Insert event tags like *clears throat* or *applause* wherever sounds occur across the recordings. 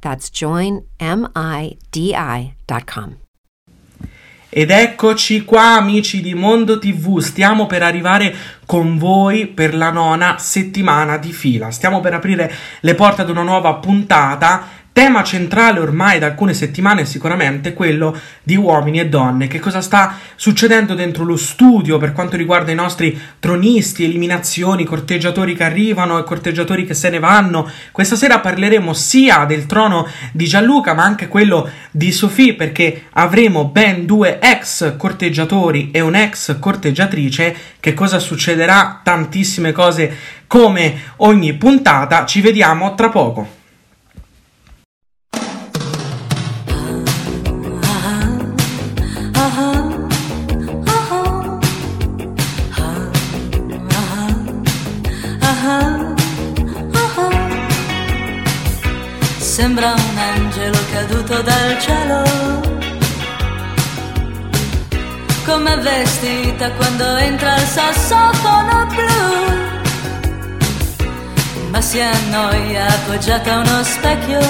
That's joinmidi.com. Ed eccoci qua amici di Mondo TV, stiamo per arrivare con voi per la nona settimana di fila, stiamo per aprire le porte ad una nuova puntata Tema centrale ormai da alcune settimane è sicuramente quello di uomini e donne. Che cosa sta succedendo dentro lo studio per quanto riguarda i nostri tronisti, eliminazioni, corteggiatori che arrivano e corteggiatori che se ne vanno. Questa sera parleremo sia del trono di Gianluca ma anche quello di Sofì perché avremo ben due ex corteggiatori e un'ex corteggiatrice. Che cosa succederà? Tantissime cose come ogni puntata. Ci vediamo tra poco. Sembra un angelo caduto dal cielo. Come vestita quando entra il sassofono blu. Ma si annoia appoggiata a uno specchio.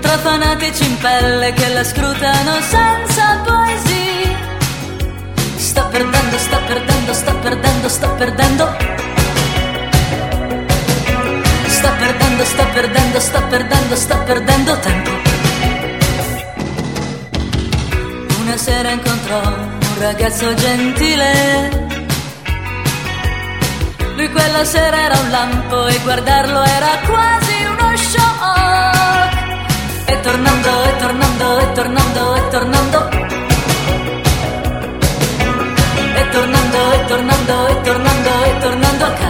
Tra fanatici in pelle che la scrutano senza poesia. Sto perdendo, sto perdendo, sto perdendo, sto perdendo perdendo, sto perdendo, sto perdendo, sto perdendo tempo. Una sera incontrò un ragazzo gentile. Lui quella sera era un lampo e guardarlo era quasi uno shock. E tornando, e tornando, e tornando, e tornando. E tornando, e tornando, e tornando, e tornando a casa.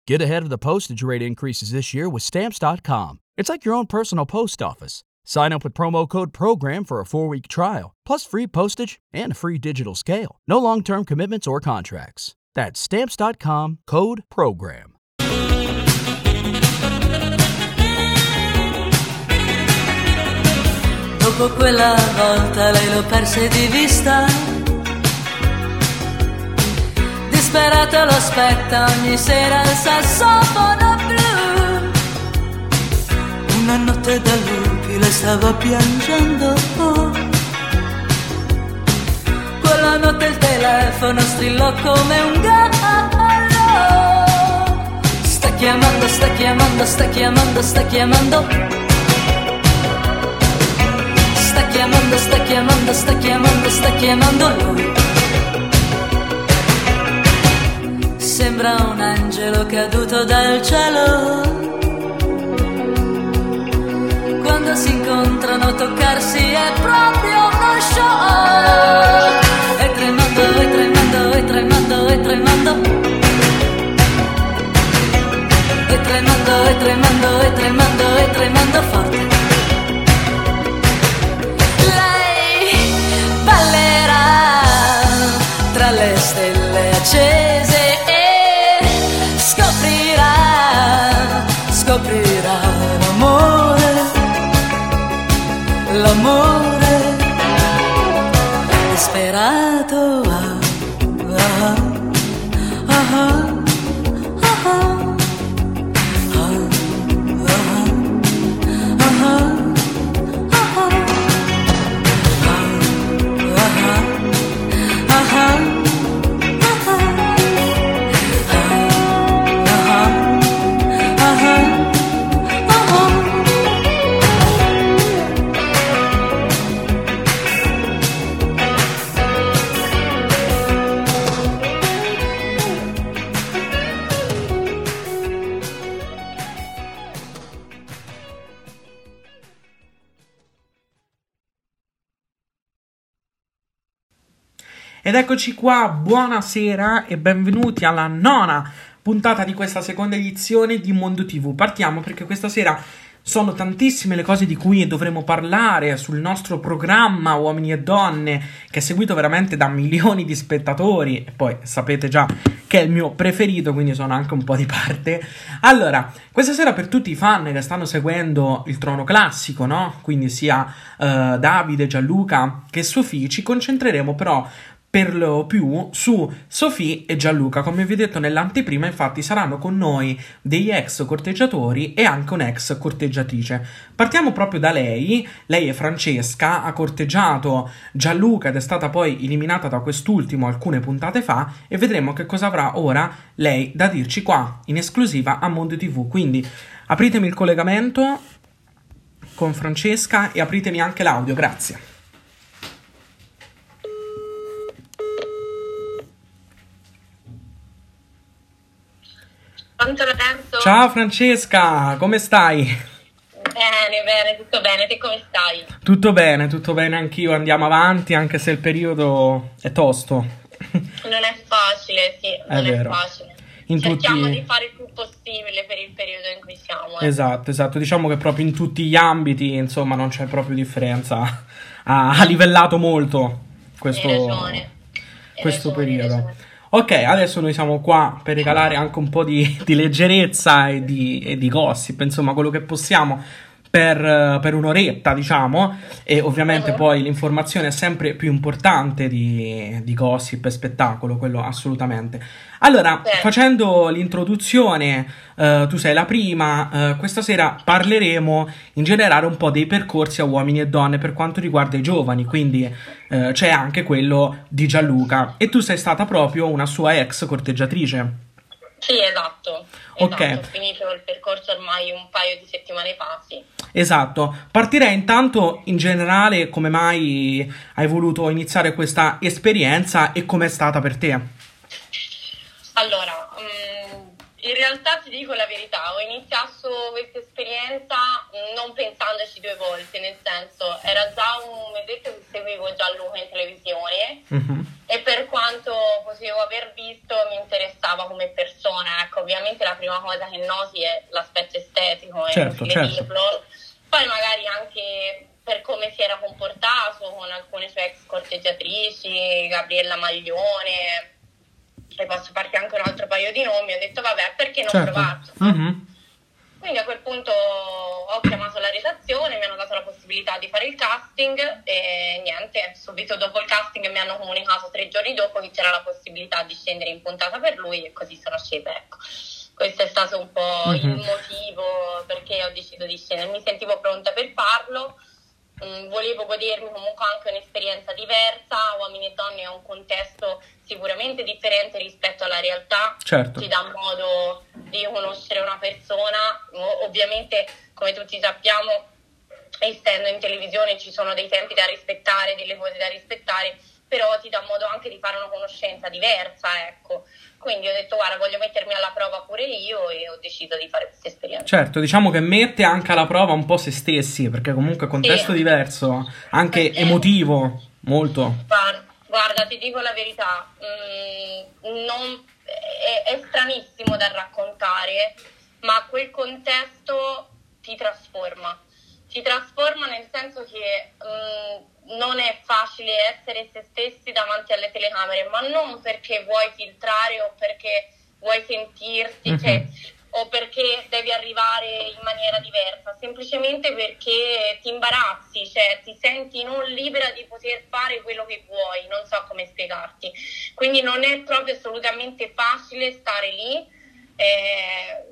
Get ahead of the postage rate increases this year with Stamps.com. It's like your own personal post office. Sign up with promo code PROGRAM for a four week trial, plus free postage and a free digital scale. No long term commitments or contracts. That's Stamps.com code PROGRAM. Dopo quella volta lei lo perse di vista disperato lo aspetta ogni sera il sassofono blu. Una notte da lupi le stava piangendo. Quella notte il telefono strillò come un gallo. Sta chiamando, sta chiamando, sta chiamando, sta chiamando. Sta chiamando, sta chiamando, sta chiamando, sta chiamando lui sembra un angelo caduto dal cielo. Quando si incontrano toccarsi è proprio uno show. E tremando, e tremando, e tremando, e tremando. E tremando, e tremando, e tremando, e tremando forte. Lei ballerà tra le stelle accese l'amore disperato. Ed eccoci qua, buonasera e benvenuti alla nona puntata di questa seconda edizione di Mondo TV. Partiamo perché questa sera sono tantissime le cose di cui dovremo parlare sul nostro programma Uomini e Donne, che è seguito veramente da milioni di spettatori, e poi sapete già che è il mio preferito, quindi sono anche un po' di parte. Allora, questa sera per tutti i fan che stanno seguendo il trono classico, no? Quindi sia eh, Davide, Gianluca che Sofì, ci concentreremo però per lo più su Sofì e Gianluca. Come vi ho detto nell'anteprima, infatti, saranno con noi degli ex corteggiatori e anche un'ex corteggiatrice. Partiamo proprio da lei. Lei è Francesca, ha corteggiato Gianluca ed è stata poi eliminata da quest'ultimo alcune puntate fa e vedremo che cosa avrà ora lei da dirci qua in esclusiva a Mondo TV. Quindi apritemi il collegamento con Francesca e apritemi anche l'audio, grazie. Pronto Lorenzo? Ciao Francesca, come stai? Bene, bene, tutto bene. Te come stai? Tutto bene, tutto bene anch'io, andiamo avanti anche se il periodo è tosto. Non è facile, sì, non è, vero. facile. In Cerchiamo tutti- di fare il più possibile per il periodo in cui siamo. eh. Esatto, esatto, diciamo che proprio in tutti gli ambiti, insomma, non c'è proprio differenza. Ha, livellato molto questo, questo ragione, periodo. Ok, adesso noi siamo qua per regalare anche un po' di, di leggerezza e di, e di gossip, insomma, quello che possiamo per, per un'oretta, diciamo, e ovviamente Mhm. poi l'informazione è sempre più importante di, di gossip e spettacolo, quello assolutamente. Allora, Certo. facendo l'introduzione, eh, tu sei la prima, eh, questa sera parleremo in generale un po' dei percorsi a uomini e donne per quanto riguarda i giovani, quindi eh, c'è anche quello di Gianluca e tu sei stata proprio una sua ex corteggiatrice. Sì, esatto. Ok. Esatto, ho finito il percorso ormai un paio di settimane fa, sì. Esatto, partirei intanto in generale come mai hai voluto iniziare questa esperienza e com'è stata per te. Allora, mm, in realtà ti dico la verità, ho iniziato questa esperienza non pensandoci due volte, nel senso era già un mesetto che seguivo Gianluca in televisione Mhm. e per quanto potevo aver visto mi interessava come persona, ecco, ovviamente la prima cosa che noti è l'aspetto estetico, è Certo, inutile certo. Poi magari anche per come si era comportato con alcune sue ex corteggiatrici, Gabriella Maglione, e posso farti anche un altro paio di nomi, ho detto vabbè perché non Certo. provarci? Mhm. Quindi a quel punto ho chiamato la redazione, mi hanno dato la possibilità di fare il casting e niente, subito dopo il casting mi hanno comunicato tre giorni dopo che c'era la possibilità di scendere in puntata per lui e così sono scesa, ecco. Questo è stato un po' Mhm. il motivo perché ho deciso di scendere, mi sentivo pronta per farlo, Mm, volevo godermi comunque anche un'esperienza diversa, uomini e donne è un contesto sicuramente differente rispetto alla realtà, Certo. ti dà modo di conoscere una persona, ovviamente come tutti sappiamo essendo in televisione ci sono dei tempi da rispettare, delle cose da rispettare, però ti dà modo anche di fare una conoscenza diversa, ecco. Quindi ho detto, guarda, voglio mettermi alla prova pure io e ho deciso di fare questa esperienza. Certo, diciamo che mette anche alla prova un po' se stessi, perché comunque è un contesto Sì. diverso, anche Perché- emotivo, molto. Guarda, guarda, ti dico la verità, mm, non- è, è stranissimo da raccontare, ma quel contesto ti trasforma. Ti trasforma nel senso che mm, non è facile essere se stessi davanti alle telecamere, ma non perché vuoi filtrare o perché vuoi sentirti, Mhm. cioè, o perché devi arrivare in maniera diversa, semplicemente perché ti imbarazzi, cioè ti senti non libera di poter fare quello che vuoi, non so come spiegarti. Quindi non è proprio assolutamente facile stare lì, eh,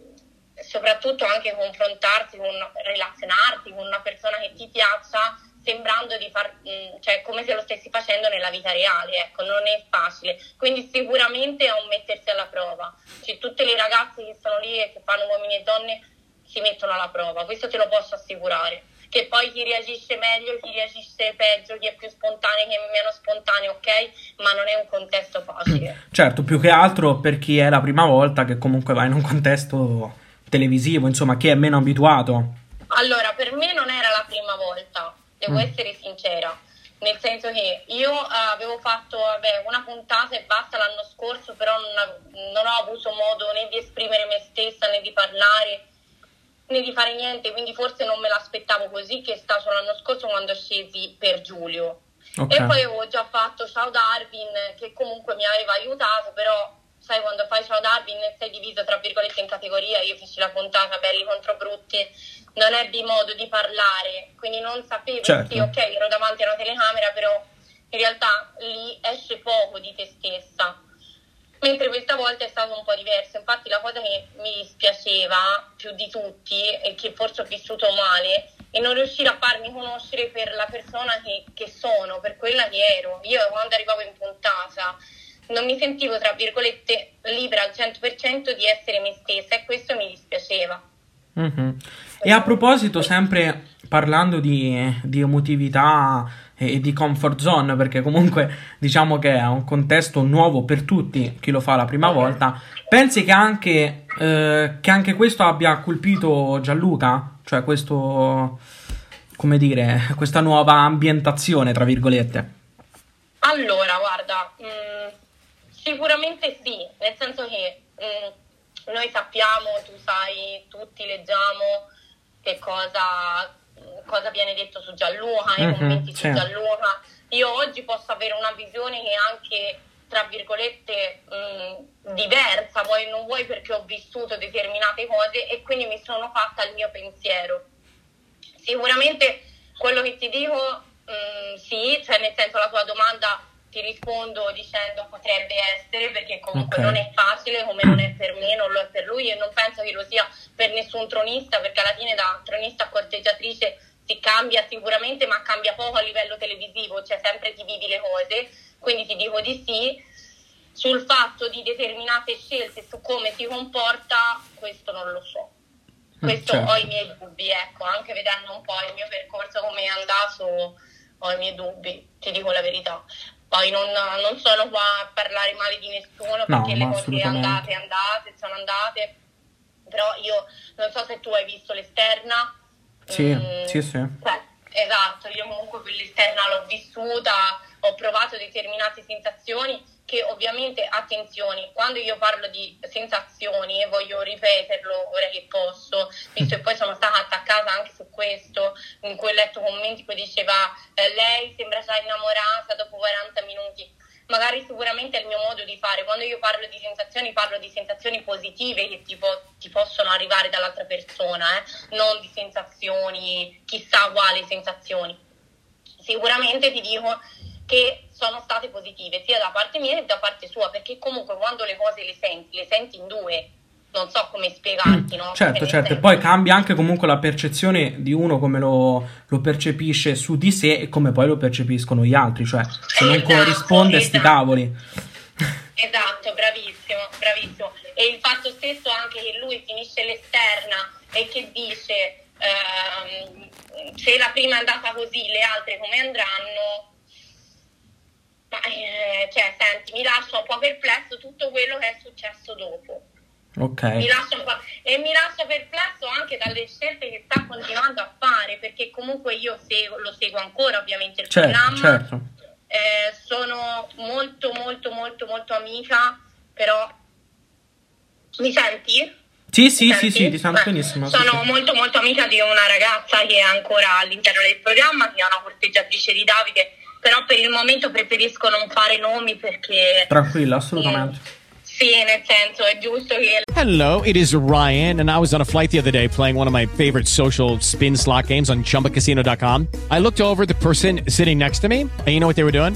soprattutto anche confrontarsi con, relazionarti con una persona che ti piaccia sembrando di far, mh, cioè come se lo stessi facendo nella vita reale, ecco, non è facile. Quindi sicuramente è un mettersi alla prova. Cioè, tutte le ragazze che sono lì e che fanno uomini e donne si mettono alla prova, questo te lo posso assicurare. Che poi chi reagisce meglio, chi reagisce peggio, chi è più spontaneo, chi è meno spontaneo, ok? Ma non è un contesto facile. *clears throat* Certo, più che altro per chi è la prima volta che comunque va in un contesto televisivo, insomma, chi è meno abituato. Allora, per me non era la prima volta, devo Mm. essere sincera, nel senso che io eh, avevo fatto vabbè, una puntata e basta l'anno scorso, però non, non ho avuto modo né di esprimere me stessa né di parlare né di fare niente, quindi forse non me l'aspettavo così che è stato l'anno scorso quando scesi per Giulio. Ok. E poi avevo già fatto Ciao Darwin, che comunque mi aveva aiutato, però sai quando fai Ciao Darwin sei diviso tra virgolette in categoria, io feci la puntata belli contro brutti, non ebbi modo di parlare, quindi non sapevo, Certo. sì ok ero davanti a una telecamera, però in realtà lì esce poco di te stessa. Mentre questa volta è stato un po' diverso, infatti la cosa che mi dispiaceva più di tutti e che forse ho vissuto male è non riuscire a farmi conoscere per la persona che, che sono, per quella che ero. Io quando arrivavo in puntata non mi sentivo, tra virgolette, libera al 100% di essere me stessa e questo mi dispiaceva. Mhm. E a proposito, sempre parlando di, di emotività e, di comfort zone, perché comunque diciamo che è un contesto nuovo per tutti, chi lo fa la prima volta, pensi che anche, eh, che anche questo abbia colpito Gianluca? Cioè questo, come dire, questa nuova ambientazione, tra virgolette. Allora, guarda, mh, sicuramente sì, nel senso che mh, noi sappiamo, tu sai, tutti leggiamo che cosa, cosa viene detto su Gianluca, i Mhm, commenti sì. su Gianluca. Io oggi posso avere una visione che è anche, tra virgolette, mh, diversa, vuoi non vuoi perché ho vissuto determinate cose e quindi mi sono fatta il mio pensiero. Sicuramente quello che ti dico, mm, sì, cioè nel senso la tua domanda ti rispondo dicendo potrebbe essere perché comunque Ok. non è facile come non è per me, non lo è per lui e non penso che lo sia per nessun tronista perché alla fine da tronista a corteggiatrice si cambia sicuramente ma cambia poco a livello televisivo, cioè sempre ti vivi le cose, quindi ti dico di sì. Sul fatto di determinate scelte, su come si comporta, questo non lo so. Questo certo. ho i miei dubbi, ecco, anche vedendo un po' il mio percorso come è andato, ho i miei dubbi, ti dico la verità. Poi non, non sono qua a parlare male di nessuno No, perché le ma cose andate, andate, sono andate, però io non so se tu hai visto l'esterna. Sì, Mm, sì, sì. cioè, esatto, io comunque quell'esterna l'ho vissuta, ho provato determinate sensazioni che ovviamente, attenzione, quando io parlo di sensazioni e voglio ripeterlo ora che posso, visto che poi sono stata attaccata anche su questo, in cui ho letto commenti che diceva eh, lei sembra già innamorata dopo 40 minuti. Magari sicuramente è il mio modo di fare. Quando io parlo di sensazioni, parlo di sensazioni positive che tipo, ti possono arrivare dall'altra persona, eh? non di sensazioni, chissà quali sensazioni. Sicuramente ti dico che sono state positive sia da parte mia che da parte sua, perché comunque quando le cose le senti, le senti in due, non so come spiegarti, no? Certo, certo, e poi cambia anche comunque la percezione di uno come lo, lo percepisce su di sé e come poi lo percepiscono gli altri, cioè se non Esatto, corrisponde sti esatto. cavoli. Esatto, bravissimo, bravissimo. E il fatto stesso anche che lui finisce l'esterna e che dice ehm, se la prima è andata così, le altre come andranno, Ma, eh, cioè, senti, mi lascia un po' perplesso tutto quello che è successo dopo. Ok. Mi lascia un po'- e mi lascia perplesso anche dalle scelte che sta continuando a fare, perché comunque io seguo- lo seguo ancora ovviamente il Certo, programma. certo. Eh, sono molto molto molto molto amica, però mi senti? Sì, sì, sì, sì, ti sento benissimo. sì, Sono sì. molto molto amica di una ragazza che è ancora all'interno del programma, che è una corteggiatrice di Davide, però per il momento preferisco non fare nomi perché... Tranquilla, assolutamente. Sì, nel senso è giusto che Hello, it is Ryan, and I was on a flight the other day playing one of my favorite social spin slot games on chumbacasino.com. I looked over at the person sitting next to me, and you know what they were doing?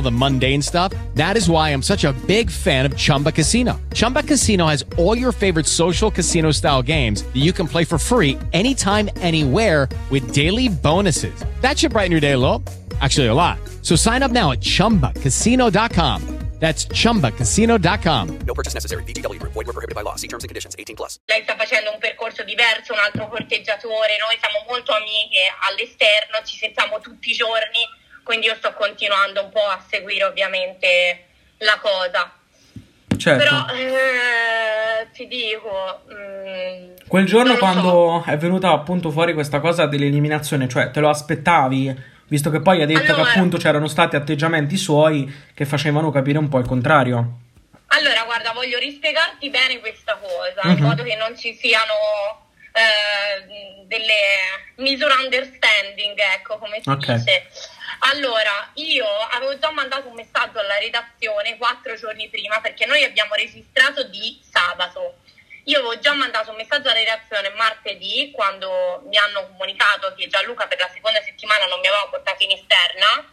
the mundane stuff. That is why I'm such a big fan of Chumba Casino. Chumba Casino has all your favorite social casino style games that you can play for free anytime, anywhere with daily bonuses. That should brighten your day a little. Actually, a lot. So sign up now at chumbacasino.com. That's chumbacasino.com. No purchase necessary. VGW Group. Void were prohibited by law. See terms and conditions. 18 plus. lei sta facendo un percorso diverso, un altro corteggiatore, noi siamo molto amiche all'esterno, ci sentiamo tutti i giorni, quindi io sto continuando un po' a seguire ovviamente la cosa. Certo. Però eh, ti dico... mm, Quel giorno lo so. quando è venuta appunto fuori questa cosa dell'eliminazione, cioè te lo aspettavi? Visto che poi ha detto Allora- che appunto c'erano stati atteggiamenti suoi che facevano capire un po' il contrario. Allora, guarda, voglio rispiegarti bene questa cosa, Mhm. in modo che non ci siano eh, delle misunderstanding, ecco, come si Ok. dice. Allora, io avevo già mandato un messaggio alla redazione quattro giorni prima, perché noi abbiamo registrato di sabato. Io avevo già mandato un messaggio alla redazione martedì, quando mi hanno comunicato che Gianluca per la seconda settimana non mi aveva portato in esterna,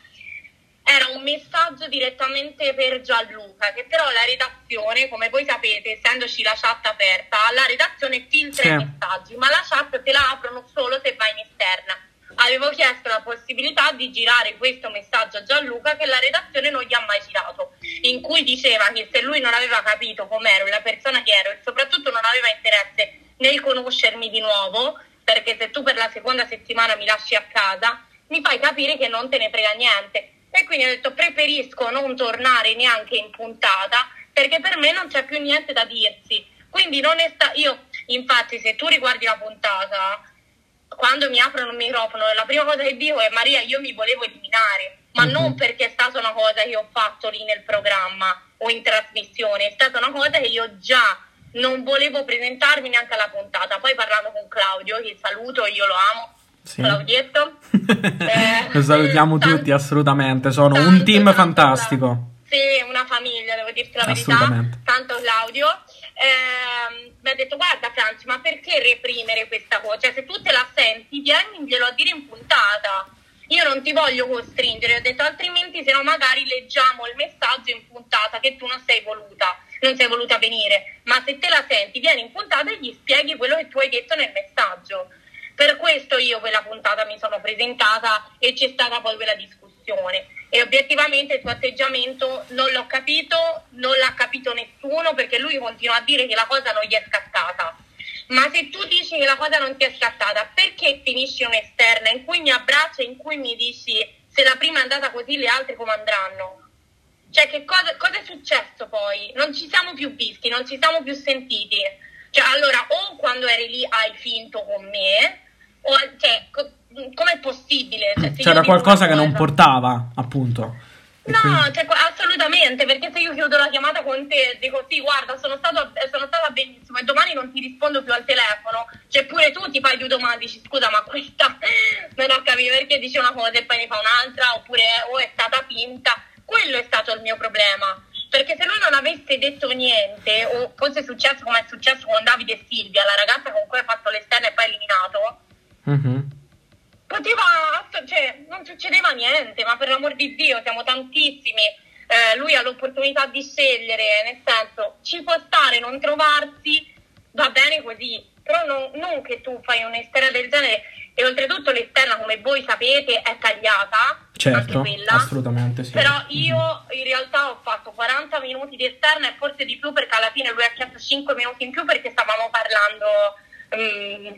era un messaggio direttamente per Gianluca, che però la redazione, come voi sapete, essendoci la chat aperta, la redazione filtra Sì. i messaggi, ma la chat te la aprono solo se vai in esterna. Avevo chiesto la possibilità di girare questo messaggio a Gianluca che la redazione non gli ha mai girato, in cui diceva che se lui non aveva capito com'ero, la persona che ero e soprattutto non aveva interesse nel conoscermi di nuovo, perché se tu per la seconda settimana mi lasci a casa, mi fai capire che non te ne frega niente. E quindi ho detto preferisco non tornare neanche in puntata perché per me non c'è più niente da dirsi. Quindi non è sta- io, infatti, se tu riguardi la puntata, quando mi aprono il microfono, la prima cosa che dico è Maria, io mi volevo eliminare, ma Mhm. non perché è stata una cosa che ho fatto lì nel programma o in trasmissione, è stata una cosa che io già non volevo presentarmi neanche alla puntata. Poi parlando con Claudio, che saluto, io lo amo, Sì. Claudietto. *laughs* Eh, Lo salutiamo tanto- tutti, assolutamente. Sono tanto, un team fantastico. Cla- Sì, una famiglia, devo dirti la verità. Tanto Claudio. ehm, mi ha detto, guarda Franci, ma perché reprimere questa cosa? Cioè, se tu te la senti, vienglielo a dire in puntata. Io non ti voglio costringere, ho detto altrimenti se no magari leggiamo il messaggio in puntata che tu non sei voluta, non sei voluta venire, ma se te la senti vieni in puntata e gli spieghi quello che tu hai detto nel messaggio. Per questo io quella puntata mi sono presentata e c'è stata poi quella discussione. E obiettivamente il tuo atteggiamento non l'ho capito, non l'ha capito nessuno perché lui continua a dire che la cosa non gli è scattata. Ma se tu dici che la cosa non ti è scattata, perché finisci un'esterna in cui mi abbraccia in cui mi dici se la prima è andata così le altre come andranno? Cioè, che cosa, cosa è successo poi? Non ci siamo più visti, non ci siamo più sentiti. Cioè, allora, o quando eri lì hai finto con me, o cioè, com'è possibile? Cioè, C'era dico qualcosa che non portava, appunto. No, quindi- cioè, assolutamente, perché se io chiudo la chiamata con te e dico sì, guarda, sono, stato, sono stata benissimo e domani non ti rispondo più al telefono, cioè pure tu ti fai due domande, dici scusa ma questa *laughs* non ho capito perché dice una cosa e poi ne fa un'altra, oppure o è stata finta, quello è stato il mio problema. Perché se lui non avesse detto niente, o fosse successo come è successo con Davide e Silvia, la ragazza con cui ha fatto l'esterno e poi eliminato, Mhm. Poteva, cioè, non succedeva niente, ma per l'amor di Dio, siamo tantissimi. eh, lui ha l'opportunità di scegliere, nel senso ci può stare non trovarsi, va bene così, però non, non che tu fai un'esterna del genere e oltretutto l'esterna come voi sapete è tagliata, Certo, anche quella. assolutamente sì. Però io in realtà ho fatto 40 minuti di esterna e forse di più perché alla fine lui ha chiesto 5 minuti in più perché stavamo parlando, mm,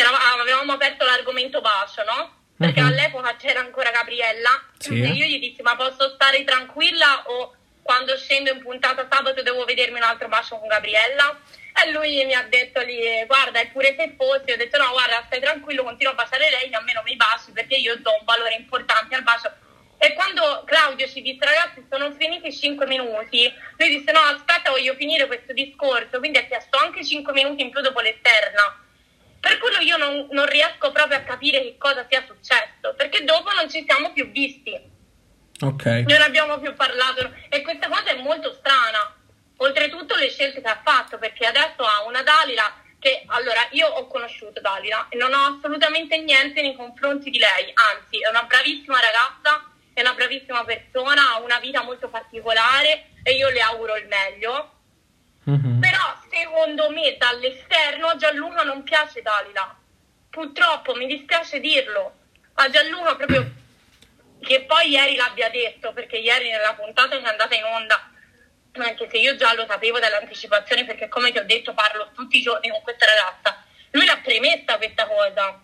avevamo aperto l'argomento bacio, no? Perché Mhm. all'epoca c'era ancora Gabriella Sì. e io gli dissi ma posso stare tranquilla o quando scendo in puntata sabato devo vedermi un altro bacio con Gabriella? E lui mi ha detto lì, guarda, è pure se fossi, ho detto no, guarda, stai tranquillo, continuo a baciare lei, a me non mi baci perché io do un valore importante al bacio. E quando Claudio ci disse, ragazzi, sono finiti 5 minuti, lui disse, no, aspetta, voglio finire questo discorso, quindi ha chiesto anche 5 minuti in più dopo l'esterna. Per quello io non, non riesco proprio a capire che cosa sia successo, perché dopo non ci siamo più visti, Ok. non abbiamo più parlato e questa cosa è molto strana. Oltretutto le scelte che ha fatto, perché adesso ha una Dalila che, allora, io ho conosciuto Dalila e non ho assolutamente niente nei confronti di lei, anzi è una bravissima ragazza, è una bravissima persona, ha una vita molto particolare e io le auguro il meglio. Mhm. Però secondo me dall'esterno a Gianluca non piace Dalila. Purtroppo mi dispiace dirlo. A Gianluca proprio *coughs* che poi ieri l'abbia detto, perché ieri nella puntata che è andata in onda, anche se io già lo sapevo dall'anticipazione, perché come ti ho detto parlo tutti i giorni con questa ragazza, lui l'ha premessa questa cosa.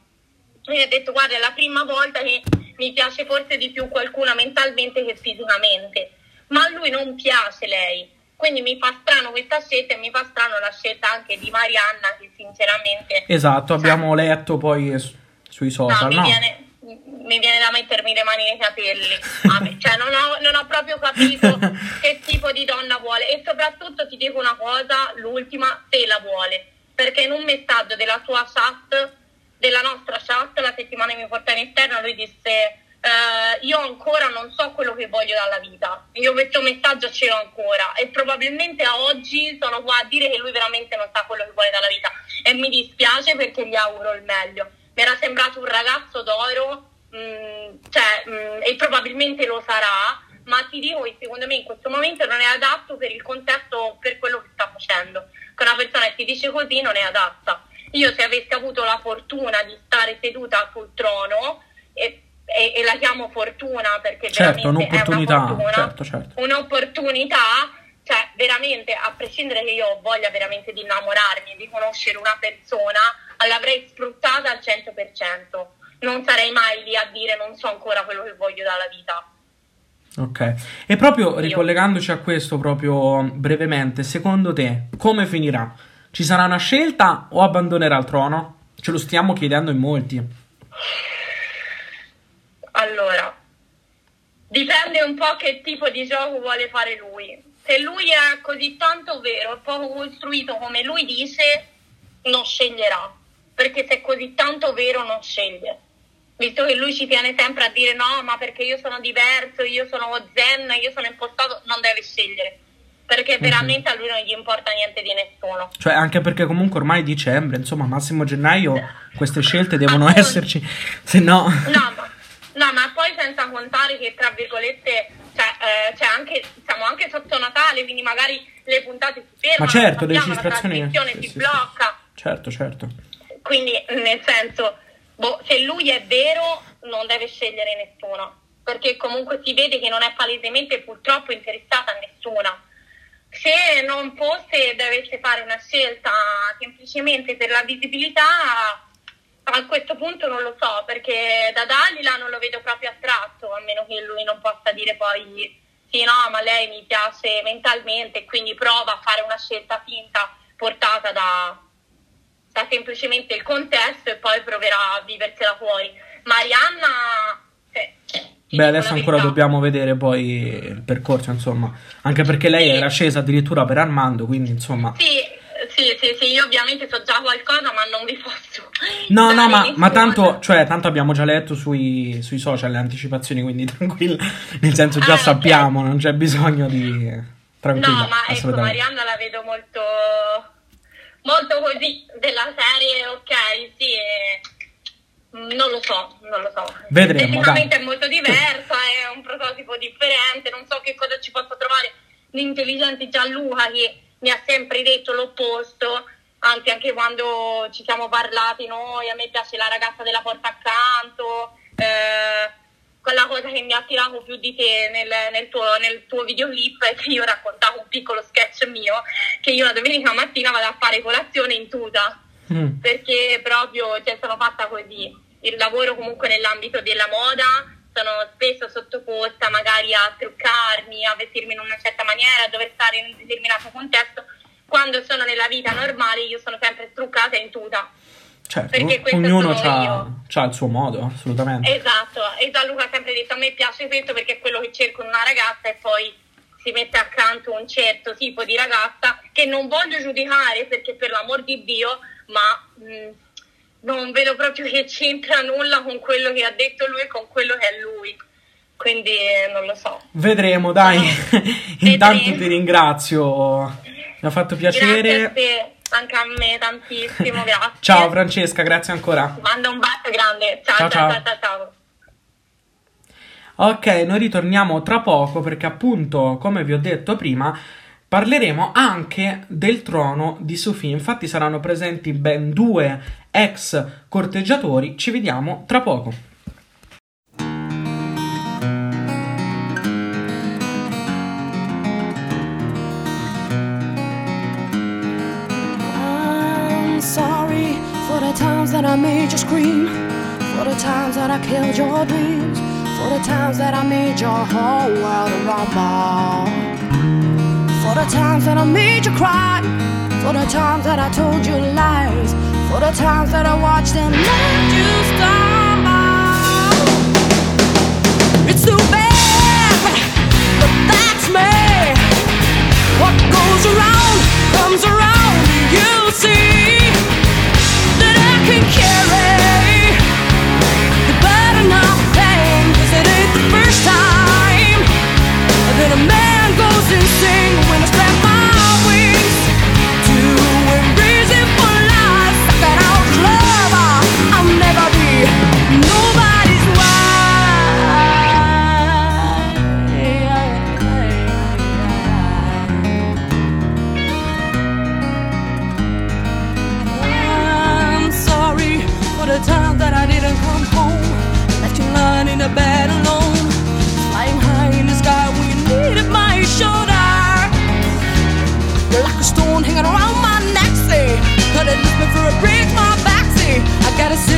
Lui ha detto guarda è la prima volta che mi piace forse di più qualcuno mentalmente che fisicamente, ma a lui non piace lei. Quindi mi fa strano questa scelta e mi fa strano la scelta anche di Marianna che sinceramente Esatto, abbiamo letto poi su- sui No, social, mi, no? Viene, mi viene da mettermi le mani nei capelli. A me- cioè, non ho, non ho proprio capito *laughs* che tipo di donna vuole. E soprattutto ti dico una cosa, l'ultima, se la vuole. Perché in un messaggio della sua chat, della nostra chat, la settimana che mi porta in esterno, lui disse... "Eh, io ancora non so quello che voglio dalla vita. Io questo messaggio ce l'ho ancora e probabilmente a oggi sono qua a dire che lui veramente non sa quello che vuole dalla vita e mi dispiace perché gli auguro il meglio mi era sembrato un ragazzo d'oro mm, cioè, mm, e probabilmente lo sarà, ma ti dico che secondo me in questo momento non è adatto per il contesto, per quello che sta facendo. Che una persona che ti dice così non è adatta. Io se avessi avuto la fortuna di stare seduta sul trono, e, e- e la chiamo fortuna perché Certo, veramente è un'opportunità, una fortuna, certo, certo. un'opportunità, cioè veramente a prescindere che io ho voglia veramente di innamorarmi, di conoscere una persona, l'avrei sfruttata al 100%. Non sarei mai lì a dire non so ancora quello che voglio dalla vita. Ok. E proprio ricollegandoci a questo proprio brevemente, secondo te come finirà? Ci sarà una scelta o abbandonerà il trono? Ce lo stiamo chiedendo in molti. Allora, dipende un po' che tipo di gioco vuole fare lui. Se lui è così tanto vero e poco costruito come lui dice, non sceglierà. Perché se è così tanto vero non sceglie. Visto che lui ci tiene sempre a dire no, ma perché io sono diverso, io sono zen, io sono impostato, non deve scegliere. Perché veramente a lui non gli importa niente di nessuno. Cioè, anche perché comunque ormai è dicembre, insomma, massimo gennaio queste scelte devono esserci, se no... No, no, ma poi senza contare che tra virgolette, cioè, eh, c'è anche, siamo anche sotto Natale, quindi magari le puntate si fermano. Ma certo, le la sì, si sì, sì. blocca. Certo, certo. Quindi, nel senso, boh, se lui è vero, non deve scegliere nessuno. Perché comunque si vede che non è palesemente purtroppo interessata a nessuna. Se non fosse, dovesse fare una scelta semplicemente per la visibilità, a questo punto non lo so, perché da Dalila non lo vedo proprio attratto, a meno che lui non possa dire poi sì, no, ma lei mi piace mentalmente, quindi prova a fare una scelta finta portata da, da semplicemente il contesto e poi proverà a viversela fuori. Marianna... eh, ti Beh, adesso ancora verità. dobbiamo vedere poi il percorso, insomma. Anche perché lei era scesa addirittura per Armando, quindi insomma... Sì, sì, sì, sì, io ovviamente so già qualcosa, ma non vi posso. No, no, ma, ma tanto, cioè, tanto abbiamo già letto sui, sui social le anticipazioni, quindi *laughs* tranquilla. Nel senso, già Ah, sappiamo, non c'è bisogno di... Tranquilla, No, ma ecco. Marianna la vedo molto, molto così, della serie, ok, sì, e- Non lo so, non lo so. Vedremo, Tecnicamente è molto diversa, è un prototipo differente, non so che cosa ci possa trovare l'intelligente Gianluca che mi ha sempre detto l'opposto, anzi anche quando ci siamo parlati noi, a me piace la ragazza della porta accanto, eh, quella cosa che mi ha attirato più di te nel, nel tuo, nel tuo videoclip è che io raccontavo un piccolo sketch mio, che io la domenica mattina vado a fare colazione in tuta Mm. perché proprio cioè, sono fatta così. Il lavoro comunque nell'ambito della moda, sono spesso sottoposta magari a truccarmi, a vestirmi in una certa maniera, a dover stare in un determinato contesto. Quando sono nella vita normale io sono sempre truccata in tuta. Certo, ognuno ha il suo modo, assolutamente. Esatto, e Gianluca ha sempre detto a me piace questo perché è quello che cerco in una ragazza e poi si mette accanto un certo tipo di ragazza che non voglio giudicare perché per l'amor di Dio, ma mh, non vedo proprio che c'entra nulla con quello che ha detto lui e con quello che è lui. Quindi eh, non lo so. Vedremo, dai. *laughs* Intanto Vedremo. ti ringrazio, mi ha fatto Grazie piacere. te, anche a me tantissimo, grazie. Ciao Francesca, grazie ancora. Ti Manda un bacio grande. Ciao Ciao, ciao ciao. ciao ciao. ciao. Ok, noi ritorniamo tra poco perché appunto, come vi ho detto prima, parleremo anche del trono di Sofì. Infatti saranno presenti ben due ex corteggiatori. Ci vediamo tra poco. Times that I made you scream, for the times that I killed your dreams, for the times that I made your whole world rumble, for the times that I made you cry, for the times that I told you lies, for the times that I watched and let you stumble. It's too bad, but that's me. What goes around comes around. You see that I can carry the burden of pain. it ain't the first time that a man goes insane when I spread stone hanging around my neck, say. Could it lift me for a break, my back, say. I gotta say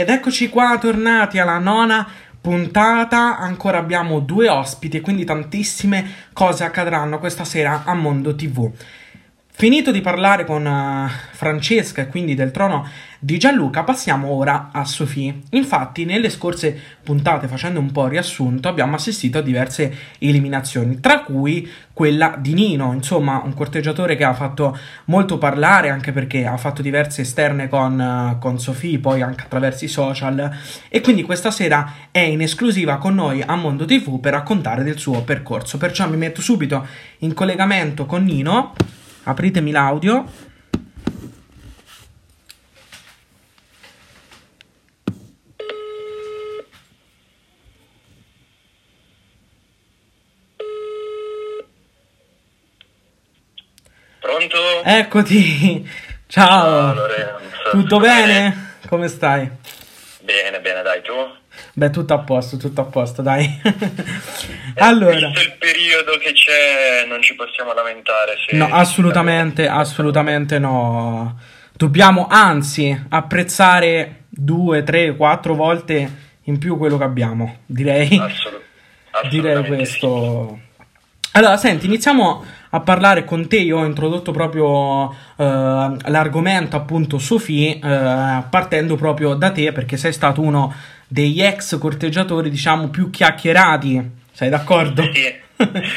Ed eccoci qua, tornati alla nona puntata. Ancora abbiamo due ospiti e quindi tantissime cose accadranno questa sera a Mondo TV. Finito di parlare con uh, Francesca e quindi del trono di Gianluca, passiamo ora a Sofì. Infatti, nelle scorse puntate, facendo un po' riassunto, abbiamo assistito a diverse eliminazioni, tra cui quella di Nino, insomma, un corteggiatore che ha fatto molto parlare, anche perché ha fatto diverse esterne con, uh, con Sofì, poi anche attraverso i social, e quindi questa sera è in esclusiva con noi a Mondo TV per raccontare del suo percorso. Perciò mi metto subito in collegamento con Nino apritemi l'audio. Pronto? Eccoti. Ciao. Ciao. Tutto bene? Come stai? Bene, bene, dai, tu? Beh, tutto a posto, tutto a posto, dai. allora. Visto il periodo che c'è, non ci possiamo lamentare. No, assolutamente, assolutamente no. Dobbiamo anzi apprezzare due, tre, quattro volte in più quello che abbiamo. Direi, Assolut- direi questo. Allora, senti, iniziamo a parlare con te. Io ho introdotto proprio eh, l'argomento, appunto, Sofì, eh, partendo proprio da te, perché sei stato uno degli ex corteggiatori, diciamo, più chiacchierati. Sei d'accordo? Sì,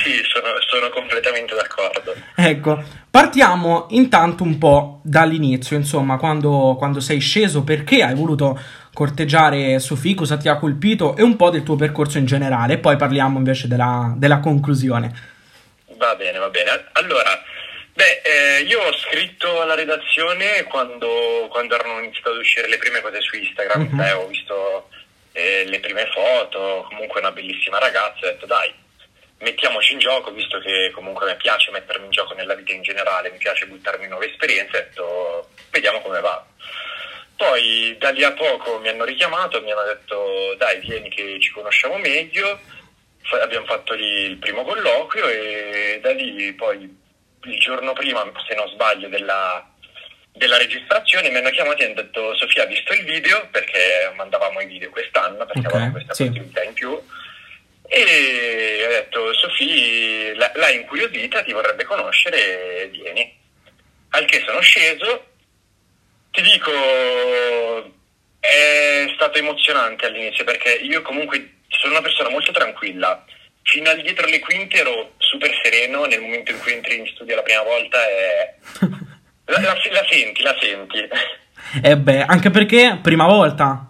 sì sono, sono completamente d'accordo. Ecco, partiamo intanto un po' dall'inizio, insomma, quando, quando sei sceso, perché hai voluto corteggiare Sofì, cosa ti ha colpito e un po' del tuo percorso in generale, poi parliamo invece della, della conclusione. Va bene, va bene. Allora, beh, eh, io ho scritto alla redazione quando, quando erano iniziate ad uscire le prime cose su Instagram. Mhm. Beh, ho visto eh, le prime foto, comunque una bellissima ragazza, ho detto dai, mettiamoci in gioco, visto che comunque mi piace mettermi in gioco nella vita in generale, mi piace buttarmi nuove esperienze, ho detto vediamo come va. Poi da lì a poco mi hanno richiamato, mi hanno detto dai vieni che ci conosciamo meglio, Fa- abbiamo fatto lì il primo colloquio e da lì poi il giorno prima, se non sbaglio, della, della registrazione mi hanno chiamato e hanno detto Sofia ha visto il video perché mandavamo i video quest'anno perché Ok, avevamo questa sì. possibilità in più e ho detto Sofì l'hai incuriosita, ti vorrebbe conoscere, vieni. Al che sono sceso, ti dico è stato emozionante all'inizio perché io comunque sono una persona molto tranquilla. Fino al dietro le quinte ero super sereno, nel momento in cui entri in studio la prima volta è... *laughs* la, la- la senti, la senti. E beh, anche perché prima volta,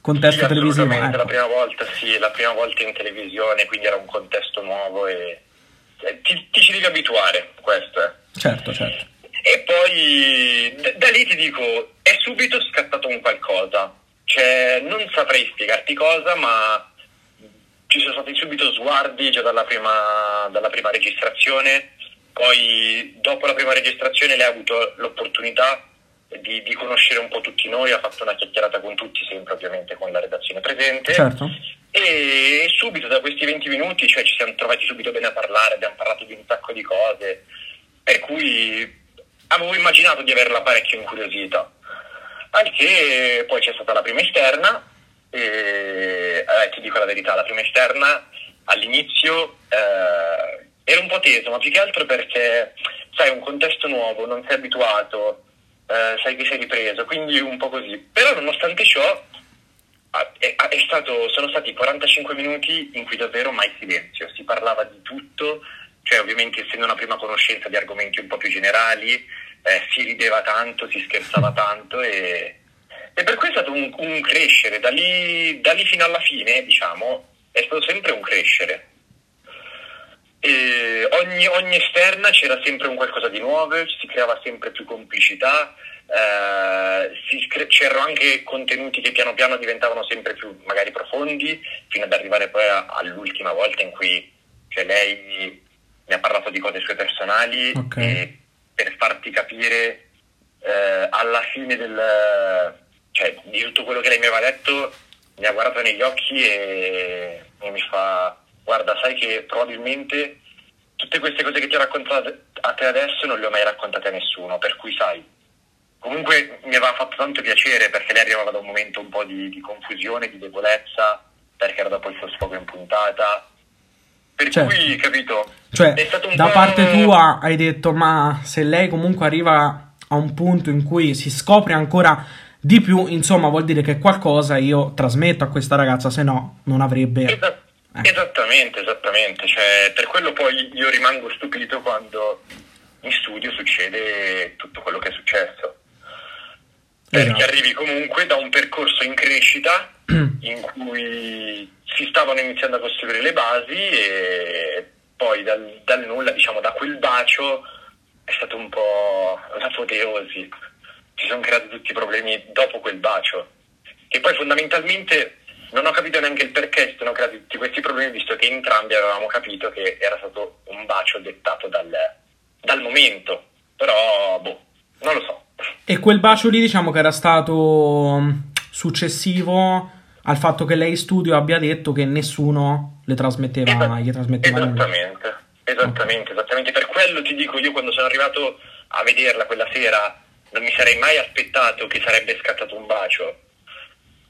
contesto Sì, televisivo. ecco. la prima volta, sì, la prima volta in televisione, quindi era un contesto nuovo e eh, ti, ti ci devi abituare, questo è. Certo, certo. E poi d- da lì ti dico, è subito scattato un qualcosa. Cioè, non saprei spiegarti cosa, ma ci sono stati subito sguardi già dalla prima, dalla prima registrazione. Poi, dopo la prima registrazione, lei ha avuto l'opportunità di, di conoscere un po' tutti noi, ha fatto una chiacchierata con tutti, sempre ovviamente con la redazione presente. Certo. E subito da questi 20 minuti cioè, ci siamo trovati subito bene a parlare, abbiamo parlato di un sacco di cose, per cui avevo immaginato di averla parecchio incuriosita. Al che poi c'è stata la prima esterna, e eh, ti dico la verità, la prima esterna all'inizio eh, era un po' teso, ma più che altro perché sai, un contesto nuovo, non sei abituato, eh, sai che sei ripreso, quindi un po' così. Però nonostante ciò è, è stato, sono stati 45 minuti in cui davvero mai silenzio, si parlava di tutto, cioè ovviamente essendo una prima conoscenza di argomenti un po' più generali, eh, si rideva tanto, si scherzava *laughs* tanto e, e per cui è stato un, un crescere, da lì, da lì fino alla fine diciamo è stato sempre un crescere. E ogni, ogni esterna c'era sempre un qualcosa di nuovo, si creava sempre più complicità, eh, c'erano anche contenuti che piano piano diventavano sempre più magari profondi, fino ad arrivare poi a- all'ultima volta in cui cioè, lei mi ha parlato di cose sue personali Ok. e per farti capire eh, alla fine del, cioè, di tutto quello che lei mi aveva detto mi ha guardato negli occhi e, e mi fa guarda sai che probabilmente tutte queste cose che ti ho raccontato a te adesso non le ho mai raccontate a nessuno per cui sai comunque mi aveva fatto tanto piacere perché lei arrivava da un momento un po' di, di confusione, di debolezza, perché era dopo il suo sfogo in puntata. Per Certo. cui, capito, Cioè, è stato un da po'... parte tua hai detto, ma se lei comunque arriva a un punto in cui si scopre ancora di più, insomma, vuol dire che qualcosa io trasmetto a questa ragazza, se no non avrebbe... Esa- Esattamente, esattamente. Cioè, per quello poi io rimango stupito quando in studio succede tutto quello che è successo. Perché Esatto. arrivi comunque da un percorso in crescita *clears throat* in cui si stavano iniziando a costruire le basi e poi dal, dal nulla, diciamo da quel bacio, è stato un po' l'apoteosi. Si sono creati tutti i problemi dopo quel bacio. Che poi fondamentalmente non ho capito neanche il perché si sono creati tutti questi problemi, visto che entrambi avevamo capito che era stato un bacio dettato dal, dal momento. Però, boh, non lo so. E quel bacio lì diciamo che era stato mh, successivo al fatto che lei in studio abbia detto che nessuno le trasmetteva, gli trasmetteva nulla. Esattamente, esattamente, esattamente. Per quello ti dico, io quando sono arrivato a vederla quella sera non mi sarei mai aspettato che sarebbe scattato un bacio.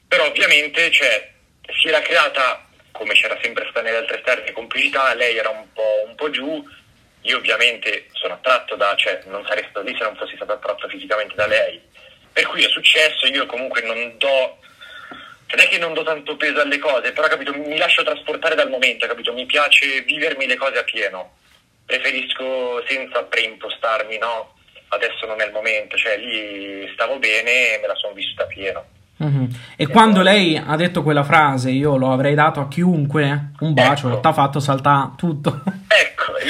Però ovviamente cioè, si era creata, come c'era sempre stata nelle altre esterne, complicità, lei era un po', un po' giù, io ovviamente sono attratto da, cioè non sarei stato lì se non fossi stato attratto fisicamente da lei. Per cui è successo, io comunque non do, non è che non do tanto peso alle cose, però capito, mi lascio trasportare dal momento, capito? Mi piace vivermi le cose a pieno. Preferisco senza preimpostarmi, no? Adesso non è il momento, cioè lì stavo bene e me la sono vissuta a pieno. Mhm. E quando lei ha detto quella frase, io lo avrei dato a chiunque, un bacio, Ecco. t'ha fatto saltare tutto. Ecco,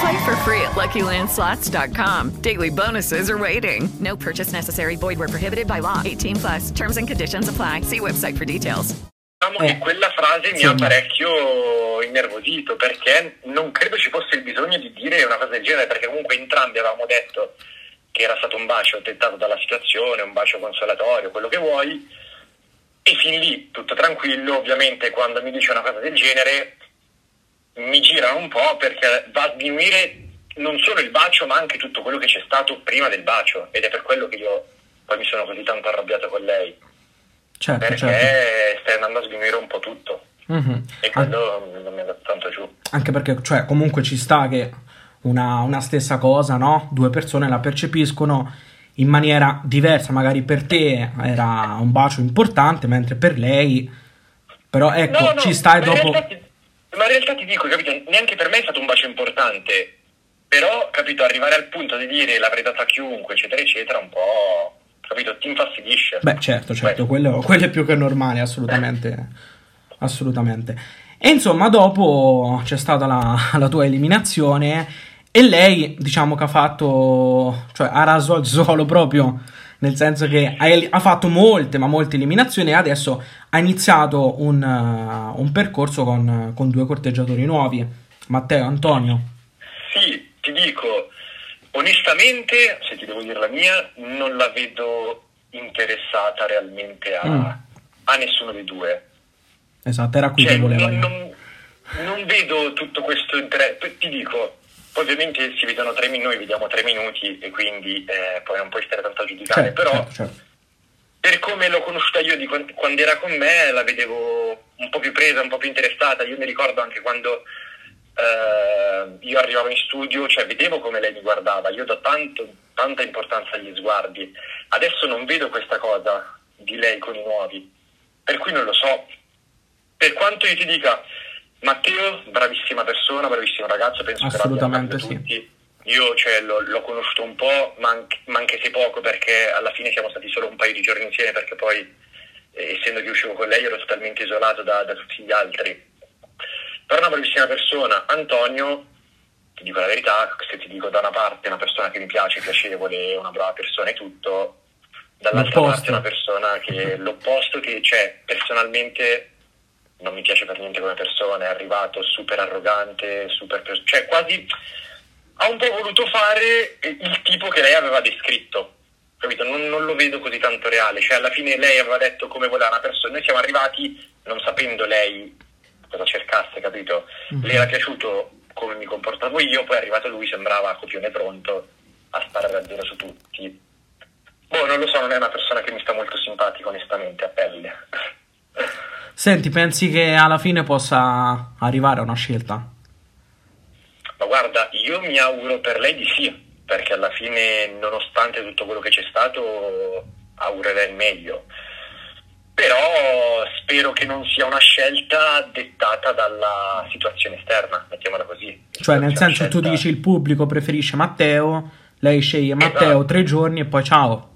Play for free at LuckyLandSlots.com. Daily bonuses are waiting. No purchase necessary. Void were prohibited by law. 18 plus. Terms and conditions apply. See website for details. Diciamo che quella frase mi ha parecchio innervosito perché non credo ci fosse il bisogno di dire una cosa del genere perché comunque entrambi avevamo detto che era stato un bacio dettato dalla situazione, un bacio consolatorio, quello che vuoi e fin lì tutto tranquillo, ovviamente quando mi dice una cosa del genere mi girano un po' perché va a diminuire non solo il bacio ma anche tutto quello che c'è stato prima del bacio ed è per quello che io poi mi sono così tanto arrabbiato con lei Certo, perché certo. stai andando a sminuire un po' tutto Mhm. e quello non mi ha dato tanto giù. Anche perché, cioè, comunque ci sta che una, una stessa cosa, no? Due persone la percepiscono in maniera diversa. Magari per te era un bacio importante, mentre per lei. Però ecco, No, no, ci sta ma in dopo. realtà ti- ma in realtà ti dico, capito, neanche per me è stato un bacio importante, però, capito, arrivare al punto di dire l'avrei dato a chiunque, eccetera, eccetera, un po', capito, ti infastidisce. Beh, certo, certo, quello, quello è più che normale, assolutamente. Assolutamente. E insomma, dopo c'è stata la, la tua eliminazione e lei, diciamo che ha fatto, cioè ha raso al suolo proprio, nel senso che ha, fatto molte, ma molte eliminazioni e adesso ha iniziato un, uh, un percorso con, con due corteggiatori nuovi, Matteo e Antonio. Sì, ti dico, onestamente, se ti devo dire la mia, non la vedo interessata realmente a, Mm. a nessuno dei due. Esatto, era qui Cioè, che volevo. non, non- non vedo tutto questo interesse. Ti dico, poi ovviamente si vedono tre minuti, noi vediamo tre minuti e quindi eh, poi non puoi stare tanto a giudicare. Certo, Però certo, certo. per come l'ho conosciuta io di quan- quando era con me, la vedevo un po' più presa, un po' più interessata. Io mi ricordo anche quando eh, io arrivavo in studio, cioè vedevo come lei mi guardava, io do tanto- tanta importanza agli sguardi. Adesso non vedo questa cosa di lei con i nuovi, per cui non lo so. Per quanto io ti dica, Matteo, bravissima persona, bravissimo ragazzo, penso Assolutamente che capito tutti. Io cioè, l'ho, l'ho conosciuto un po', ma anche, ma anche se poco, perché alla fine siamo stati solo un paio di giorni insieme, perché poi, eh, essendo che uscivo con lei, ero totalmente isolato da, da tutti gli altri. Però una bravissima persona. Antonio, ti dico la verità, se ti dico da una parte una persona che mi piace, piacevole, una brava persona e tutto, dall'altra L'opposto. parte una persona che l'opposto che cioè personalmente non mi piace per niente come persona, è arrivato super arrogante, super cioè quasi ha un po' voluto fare il tipo che lei aveva descritto. Capito? Non, non lo vedo così tanto reale, cioè alla fine lei aveva detto come voleva una persona, noi siamo arrivati non sapendo lei cosa cercasse, capito? Mhm. Le era piaciuto come mi comportavo io, poi è arrivato lui, sembrava copione pronto a sparare a zero su tutti. Boh, non lo so, non è una persona che mi sta molto simpatico, onestamente, a pelle. *laughs* Senti, pensi che alla fine possa arrivare a una scelta? Ma guarda, io mi auguro per lei di sì, perché alla fine, nonostante tutto quello che c'è stato, augurerei il meglio. Però spero che non sia una scelta dettata dalla situazione esterna, mettiamola così. Cioè, nel senso, tu dici il pubblico preferisce Matteo, lei sceglie Matteo Esatto. tre giorni e poi ciao.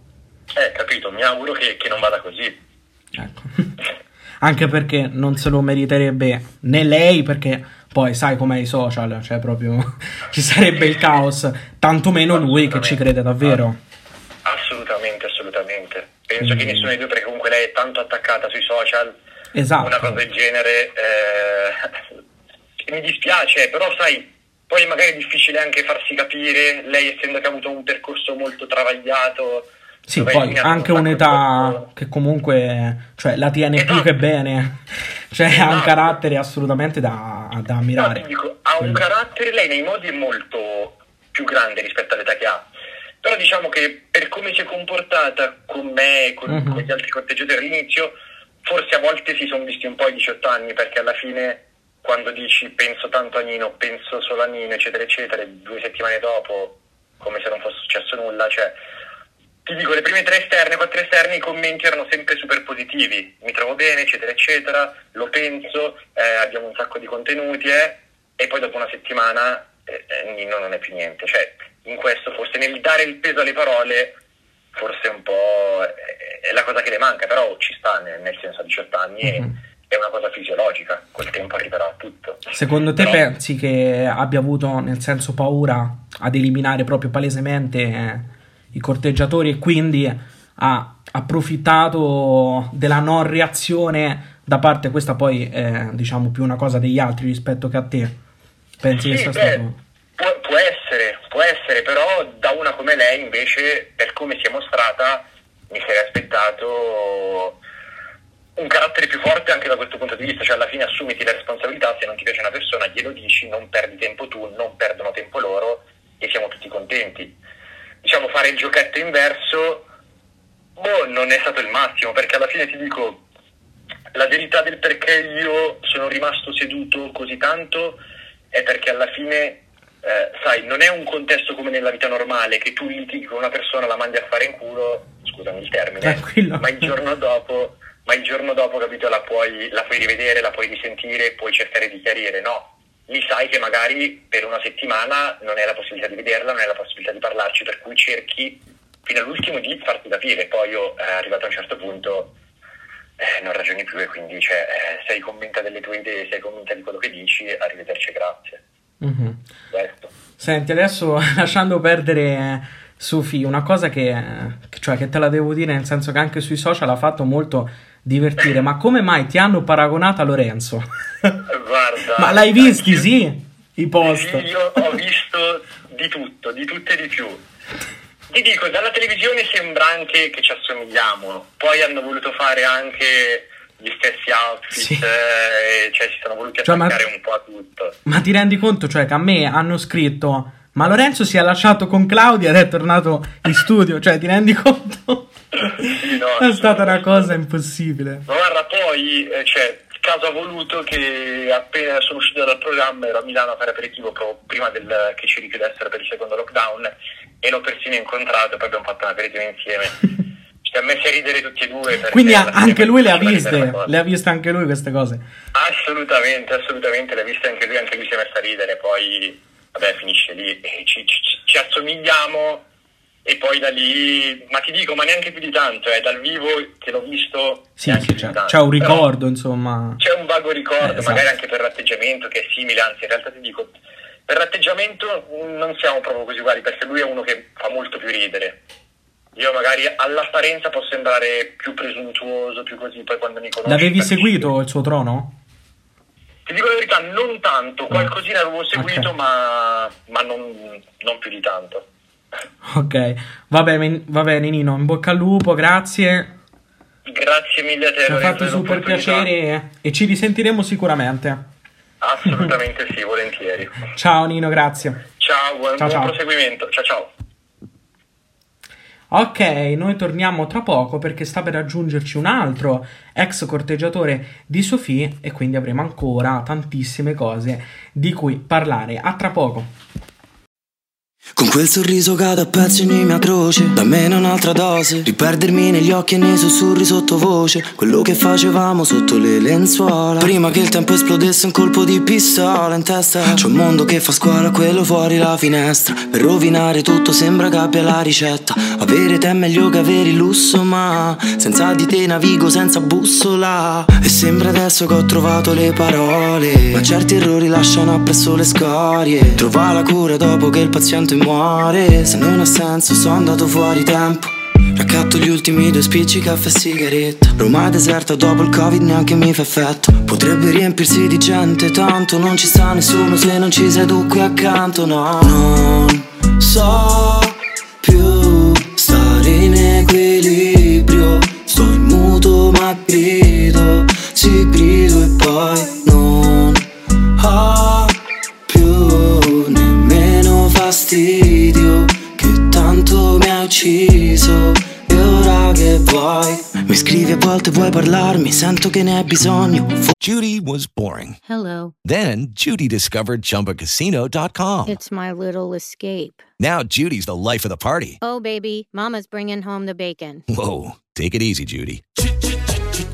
Eh, capito, mi auguro che, che non vada così. *laughs* Anche perché non se lo meriterebbe né lei, perché poi sai com'è i social, cioè proprio *laughs* ci sarebbe il caos, tantomeno lui che ci crede davvero. Assolutamente, assolutamente. Penso Mm. che nessuno dei due, perché comunque lei è tanto attaccata sui social, Esatto. una cosa del genere eh, *laughs* mi dispiace, però sai, poi magari è difficile anche farsi capire, lei essendo che ha avuto un percorso molto travagliato. Sì, dove poi anche un'età che comunque cioè, la tiene più che bene, *laughs* cioè ha un carattere assolutamente da, da ammirare. Dico, ha un carattere, lei nei modi è molto più grande rispetto all'età che ha. Però diciamo che per come si è comportata con me e con, Mhm. con gli altri corteggiatori all'inizio, forse a volte si sono visti un po' i 18 anni, perché alla fine quando dici penso tanto a Nino, penso solo a Nino, eccetera, eccetera, due settimane dopo, come se non fosse successo nulla, cioè ti dico, le prime tre esterne, quattro esterne, i commenti erano sempre super positivi. Mi trovo bene, eccetera, eccetera, lo penso, eh, abbiamo un sacco di contenuti, eh, e poi dopo una settimana eh, eh, non è più niente. Cioè, in questo, forse nel dare il peso alle parole, forse un po' è, è la cosa che le manca, però ci sta, nel, nel senso a 18 anni è- è una cosa fisiologica, col tempo arriverà a tutto. Secondo te Però- pensi che abbia avuto nel senso paura ad eliminare proprio palesemente eh, i corteggiatori e quindi ha approfittato della non reazione da parte questa poi è diciamo più una cosa degli altri rispetto che a te? Pensi che Sì, sia beh, stato Può, può essere, può essere, però da una come lei invece, per come si è mostrata, mi sarei aspettato un carattere più forte anche da questo punto di vista, cioè alla fine assumiti la responsabilità, se non ti piace una persona glielo dici, non perdi tempo tu, non perdono tempo loro e siamo tutti contenti. Diciamo fare il giochetto inverso, boh, non è stato il massimo, perché alla fine ti dico, la verità del perché io sono rimasto seduto così tanto è perché alla fine, eh, sai, non è un contesto come nella vita normale che tu litighi con una persona, la mandi a fare in culo, scusami il termine, Tranquillo. ma il giorno dopo, ma il giorno dopo, capito, la puoi, la puoi rivedere, la puoi risentire, puoi cercare di chiarire, no. Lì sai che magari per una settimana non hai la possibilità di vederla, non hai la possibilità di parlarci, per cui cerchi fino all'ultimo di farti capire. Poi io, eh, arrivato a un certo punto, eh, non ragioni più e quindi cioè, eh, sei convinta delle tue idee, sei convinta di quello che dici, arrivederci, grazie. Mhm. Questo. Senti, adesso *laughs* lasciando perdere Sufi, una cosa che, che- cioè, che te la devo dire, nel senso che anche sui social ha fatto molto divertire, ma come mai ti hanno paragonato a Lorenzo? Guarda, ma l'hai visti, sì, i post? Io ho visto di tutto, di tutto e di più. Ti dico, dalla televisione sembra anche che ci assomigliamo, poi hanno voluto fare anche gli stessi outfit, Sì. eh, cioè si sono voluti Cioè, ma- attaccare un po' a tutto. Ma ti rendi conto, cioè, che a me hanno scritto, ma Lorenzo si è lasciato con Claudia ed è tornato in studio, cioè, ti rendi conto? No, È stata una cosa impossibile. Ma guarda, poi, eh, cioè, caso ha voluto che appena sono uscito dal programma ero a Milano a fare aperitivo proprio prima del, che ci richiudessero per il secondo lockdown e l'ho persino incontrato, poi abbiamo fatto un aperitivo insieme. Ci ha messi a ridere tutti e due. Quindi anche lui le ha viste, le ha viste anche lui queste cose. Assolutamente, assolutamente, l'ha vista anche lui, anche lui si è messo a ridere, poi vabbè finisce lì, e ci, ci- ci assomigliamo e poi da lì, ma ti dico, ma neanche più di tanto, eh, dal vivo che l'ho visto Sì, sì, c'è, c'è un Però ricordo, insomma. C'è un vago ricordo, Eh, esatto. magari anche per l'atteggiamento che è simile, anzi in realtà ti dico, per l'atteggiamento non siamo proprio così uguali, perché lui è uno che fa molto più ridere. Io magari all'apparenza posso sembrare più presuntuoso, più così, poi quando mi conosci... L'avevi seguito il suo trono? Ti dico la verità, non tanto, qualcosina avevo seguito, Ok. ma, ma non, non più di tanto. Ok, va bene, va bene Nino, in bocca al lupo, grazie. Grazie mille a te, Ci ha fatto super piacere e ci risentiremo sicuramente. Assolutamente sì, volentieri. *laughs* Ciao Nino, grazie. Ciao, buon, Ciao, buon ciao. proseguimento. Ciao ciao. Ok, noi torniamo tra poco perché sta per raggiungerci un altro ex corteggiatore di Sofì e quindi avremo ancora tantissime cose di cui parlare. A tra poco. Con quel sorriso cado a pezzi ogni mia croce. Dammene un'altra dose. Riperdermi negli occhi e nei sussurri sottovoce. Quello che facevamo sotto le lenzuola. Prima che il tempo esplodesse un colpo di pistola in testa. C'è un mondo che fa scuola, quello fuori la finestra. Per rovinare tutto sembra che abbia la ricetta. Avere te è meglio che avere il lusso ma Senza di te navigo senza bussola. E sembra adesso che ho trovato le parole. Ma certi errori lasciano appresso le scorie. Trova la cura dopo che il paziente muore Se non ha senso sono andato fuori tempo. Raccatto gli ultimi due spicci caffè e sigaretta. Roma è deserta dopo il covid neanche mi fa effetto. Potrebbe riempirsi di gente tanto Non ci sta nessuno se non ci sei tu qui accanto No, non so più stare in equilibrio. Sto in muto ma grido Sì grido e poi non ho fastidio Che tanto mi ha ucciso E ora che vuoi Mi scrivi a volte vuoi parlarmi Sento che ne hai bisogno Judy was boring. Hello. Then Judy discovered ChumbaCasino.com. It's my little escape. Now Judy's the life of the party. Oh, baby, Mama's bringing home the bacon. Whoa, take it easy, Judy.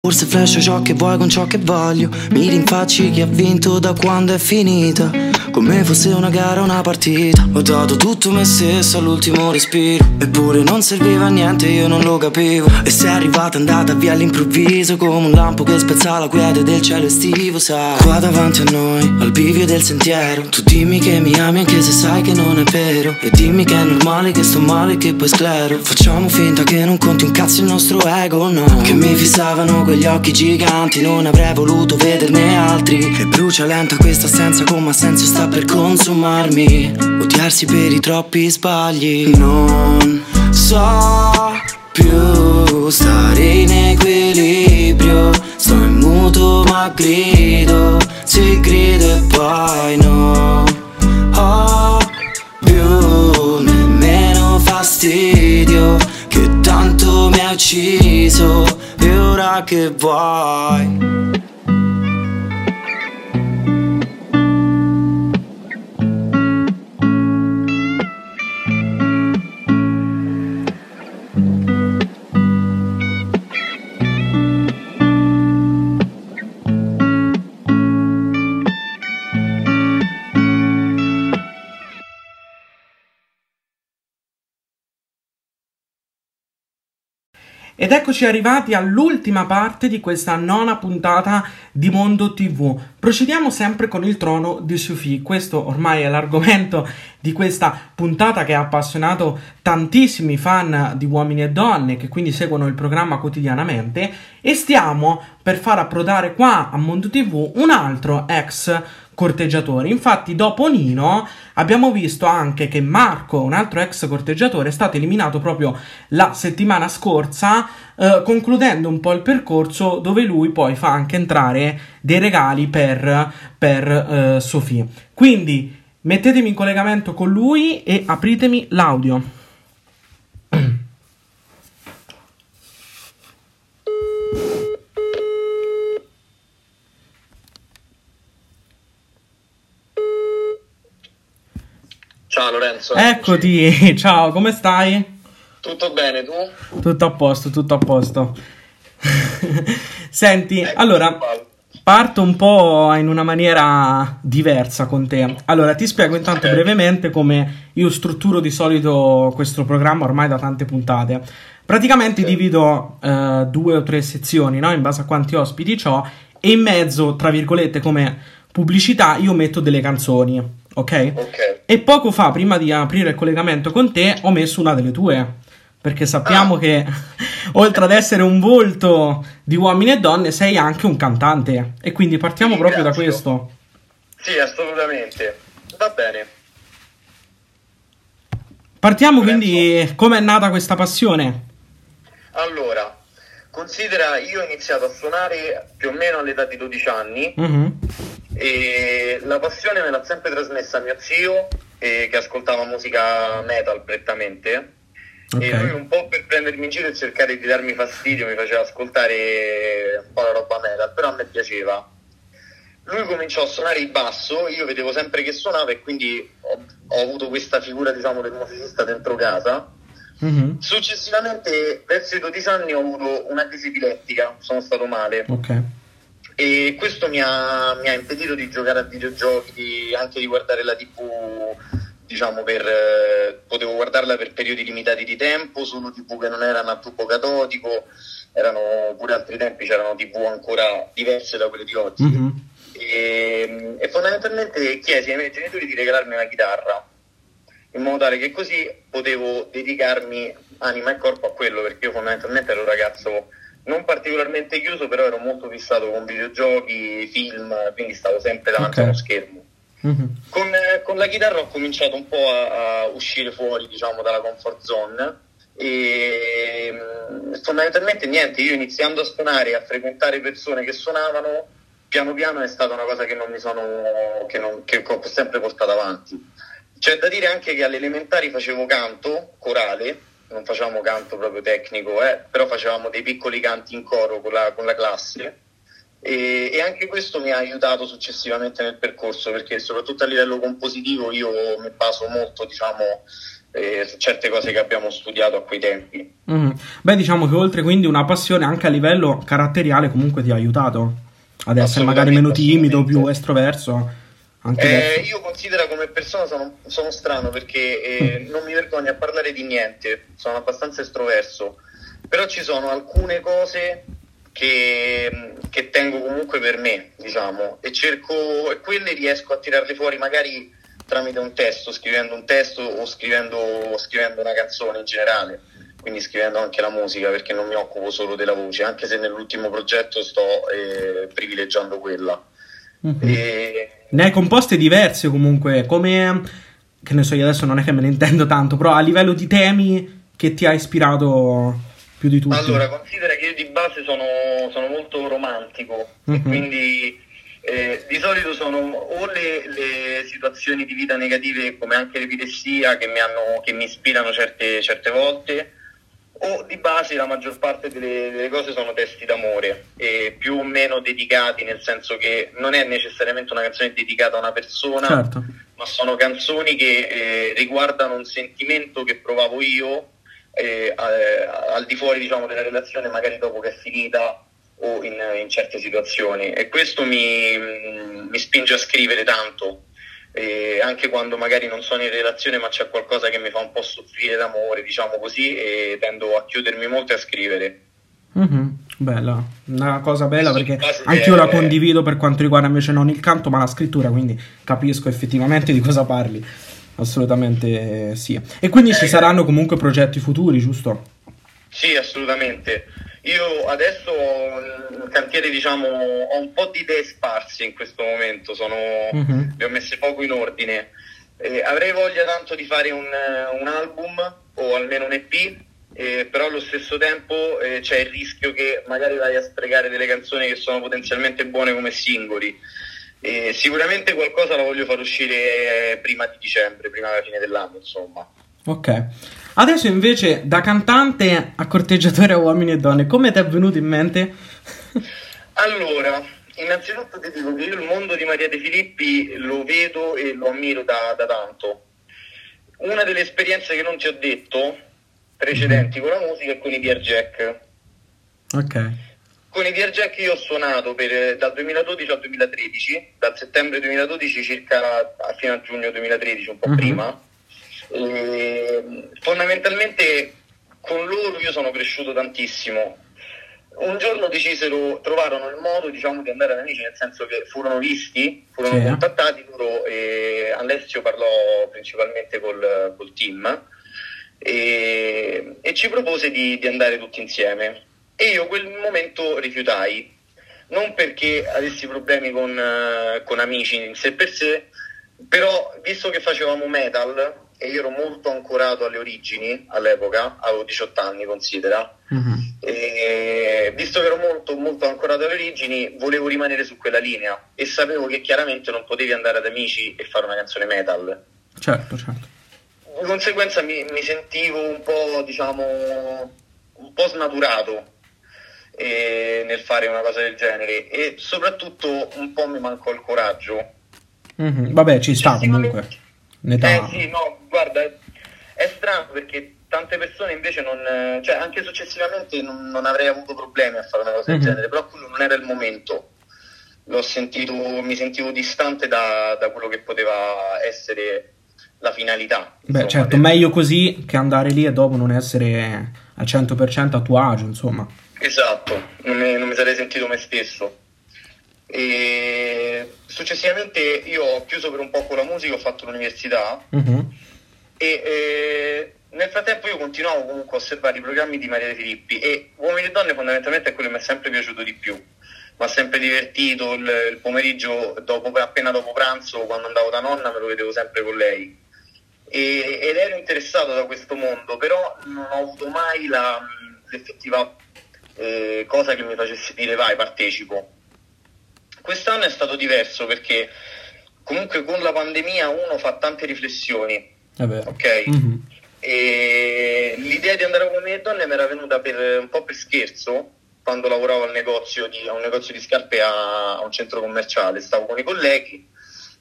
Forse flascio ciò che vuoi con ciò che voglio. Mi rinfacci chi ha vinto da quando è finita Come fosse una gara, una partita. Ho dato tutto me stesso all'ultimo respiro. Eppure non serviva a niente, io non lo capivo. E sei arrivata andata via all'improvviso. Come un lampo che spezza la quiete del cielo estivo Sai, qua davanti a noi, al bivio del sentiero. Tu dimmi che mi ami anche se sai che non è vero. E dimmi che è normale che sto male e che poi sclero. Facciamo finta che non conti un cazzo il nostro ego, no. Che mi fissavano quegli occhi giganti Non avrei voluto vederne altri. E brucia lenta questa assenza come senso sta per consumarmi Odiarsi per i troppi sbagli. Non so più stare in equilibrio Sto in muto ma grido Sì grido e poi no. Ho più nemmeno fastidio Che tanto mi ha ucciso E ora che vuoi Ed eccoci arrivati all'ultima parte di questa nona puntata di Mondo TV. Procediamo sempre con il trono di Sufi. Questo ormai è l'argomento di questa puntata che ha appassionato tantissimi fan di uomini e donne che quindi seguono il programma quotidianamente e stiamo per far approdare qua a Mondo TV un altro ex corteggiatori. Infatti, dopo Nino, abbiamo visto anche che Marco, un altro ex corteggiatore, è stato eliminato proprio la settimana scorsa, eh, concludendo un po' il percorso dove lui poi fa anche entrare dei regali per, per eh, Sofì. Quindi mettetemi in collegamento con lui e apritemi l'audio. Ciao Lorenzo. Eccoti, *laughs* ciao, come stai? Tutto bene tu? Tutto a posto, tutto a posto. *laughs* Senti, allora parto un po' in una maniera diversa con te. Allora, ti spiego intanto brevemente come io strutturo di solito questo programma ormai da tante puntate. Praticamente divido eh, due o tre sezioni, no? In base a quanti ospiti ho, e in mezzo, tra virgolette, come pubblicità, io metto delle canzoni, ok? Ok. E poco fa, prima di aprire il collegamento con te, ho messo una delle tue. Perché sappiamo che *laughs* oltre ad essere un volto di uomini e donne, sei anche un cantante. E quindi partiamo proprio da questo. Sì, assolutamente. Va bene. Partiamo quindi come è nata questa passione? Allora, considera, io ho iniziato a suonare più o meno all'età di 12 anni Mhm. E la passione me l'ha sempre trasmessa mio zio eh, che ascoltava musica metal prettamente e Ok. lui un po' per prendermi in giro e cercare di darmi fastidio mi faceva ascoltare un po' la roba metal, però a me piaceva. Lui cominciò a suonare il basso, io vedevo sempre che suonava e quindi ho, ho avuto questa figura diciamo del musicista dentro casa. Mhm. Successivamente, verso i 12 anni, ho avuto una crisi epilettica, sono stato male Ok. E questo mi ha, mi ha impedito di giocare a videogiochi, di- anche di guardare la TV, diciamo, per, eh, potevo guardarla per periodi limitati di tempo, solo TV che non erano a tubo catodico, erano pure altri tempi, c'erano TV ancora diverse da quelle di oggi. Mhm. E, e fondamentalmente chiesi ai miei genitori di regalarmi una chitarra in modo tale che così potevo dedicarmi anima e corpo a quello perché io fondamentalmente ero un ragazzo non particolarmente chiuso però ero molto fissato con videogiochi, film quindi stavo sempre davanti Ok. a uno schermo Mhm. con, eh, con la chitarra ho cominciato un po' a, a uscire fuori diciamo dalla comfort zone e mm, fondamentalmente niente io iniziando a suonare e a frequentare persone che suonavano piano piano è stata una cosa che non mi sono che, non- che ho sempre portato avanti c'è da dire anche che alle elementari facevo canto corale non facevamo canto proprio tecnico eh, però facevamo dei piccoli canti in coro con la, con la classe e, e anche questo mi ha aiutato successivamente nel percorso perché soprattutto a livello compositivo io mi baso molto diciamo eh, su certe cose che abbiamo studiato a quei tempi Mhm. Beh, diciamo che oltre quindi una passione anche a livello caratteriale comunque ti ha aiutato ad essere magari meno timido, più estroverso. Eh, io considero come persona sono, sono strano perché eh, non mi vergogno a parlare di niente, sono abbastanza estroverso, però ci sono alcune cose che, che tengo comunque per me, diciamo, e cerco, e quelle riesco a tirarle fuori magari tramite un testo, scrivendo un testo o scrivendo, scrivendo una canzone in generale, quindi scrivendo anche la musica perché non mi occupo solo della voce, anche se nell'ultimo progetto sto eh, privilegiando quella. Mhm. E, Ne hai composte diverse comunque, come che ne so, io adesso non è che me ne intendo tanto, però a livello di temi che ti ha ispirato più di tutti. Allora, considera che io di base sono, sono molto romantico, Mhm. quindi eh, di solito sono o le, le situazioni di vita negative come anche l'epilessia che mi, hanno, che mi ispirano certe, certe volte, o di base la maggior parte delle, delle cose sono testi d'amore, e più o meno dedicati, nel senso che non è necessariamente una canzone dedicata a una persona, Certo. ma sono canzoni che eh, riguardano un sentimento che provavo io eh, a- al di fuori diciamo, della relazione, magari dopo che è finita o in, in certe situazioni. E questo mi, mi spinge a scrivere tanto, eh, anche quando magari non sono in relazione, ma c'è qualcosa che mi fa un po' soffrire d'amore, diciamo così, e tendo a chiudermi molto e a scrivere. Mhm, Bella, una cosa bella perché base anch'io la è- condivido per quanto riguarda invece non il canto ma la scrittura, quindi capisco effettivamente di cosa parli. Assolutamente eh, sì. E quindi ci saranno comunque progetti futuri, giusto? Sì, assolutamente. Io adesso ho il cantiere, diciamo, ho un po' di idee sparse in questo momento, sono, Mhm. le ho messe poco in ordine. Eh, avrei voglia tanto di fare un, eh, un album o almeno un EP, eh, però allo stesso tempo eh, c'è il rischio che magari vai a sprecare delle canzoni che sono potenzialmente buone come singoli. Eh, sicuramente qualcosa la voglio far uscire eh, prima di dicembre, prima della fine dell'anno, insomma. Ok. Adesso invece da cantante a corteggiatore a uomini e donne, come ti è venuto in mente? Allora, innanzitutto ti dico che io il mondo di Maria De Filippi lo vedo e lo ammiro da, da tanto. Una delle esperienze che non ti ho detto precedenti con la musica è con i Dear Jack. Ok. Con i Dear Jack io ho suonato per- dal 2012 al 2013, dal settembre 2012 circa fino a giugno 2013, un po' Mhm. prima. E, fondamentalmente con loro io sono cresciuto tantissimo. Un giorno decisero, trovarono il modo diciamo, di andare ad amici, nel senso che furono visti, furono Sì. contattati loro e Alessio parlò principalmente col, col team e, e ci propose di, di andare tutti insieme. E io quel momento rifiutai, non perché avessi problemi con, eh, con amici in sé per sé, però visto che facevamo metal e io ero molto ancorato alle origini all'epoca, avevo 18 anni considera, e visto che ero molto, molto ancorato alle origini, volevo rimanere su quella linea e sapevo che chiaramente non potevi andare ad amici e fare una canzone metal. Certo, certo. Di conseguenza mi, mi sentivo un po', diciamo, un po' snaturato eh, nel fare una cosa del genere e soprattutto un po' mi mancò il coraggio. Mhm, Vabbè, ci sta comunque. Un'età. Eh sì, no, guarda, è, strano perché tante persone invece non, eh, cioè anche successivamente non, non avrei avuto problemi a fare una cosa del Mhm. genere, però quello non era il momento. L'ho sentito, mi sentivo distante da, da quello che poteva essere la finalità. Beh, certo, meglio così che andare lì e dopo non essere al 100% a tuo agio, insomma. Esatto, non mi, non mi sarei sentito me stesso. E successivamente io ho chiuso per un po' con la musica, ho fatto l'università Mhm. e eh, nel frattempo io continuavo comunque a osservare i programmi di Maria De Filippi e Uomini e Donne fondamentalmente è quello che mi è sempre piaciuto di più. Mi ha sempre divertito il, il pomeriggio, dopo, appena dopo pranzo, quando andavo da nonna, me lo vedevo sempre con lei. E- ed ero interessato da questo mondo, però non ho avuto mai la- l'effettiva eh, cosa che mi facesse dire vai, partecipo. Quest'anno è stato diverso perché comunque con la pandemia uno fa tante riflessioni, È vero. ok? Mhm. E l'idea di andare a Uomini e Donne mi era venuta per, un po' per scherzo quando lavoravo al negozio di, a un negozio di scarpe a, a un centro commerciale, stavo con i colleghi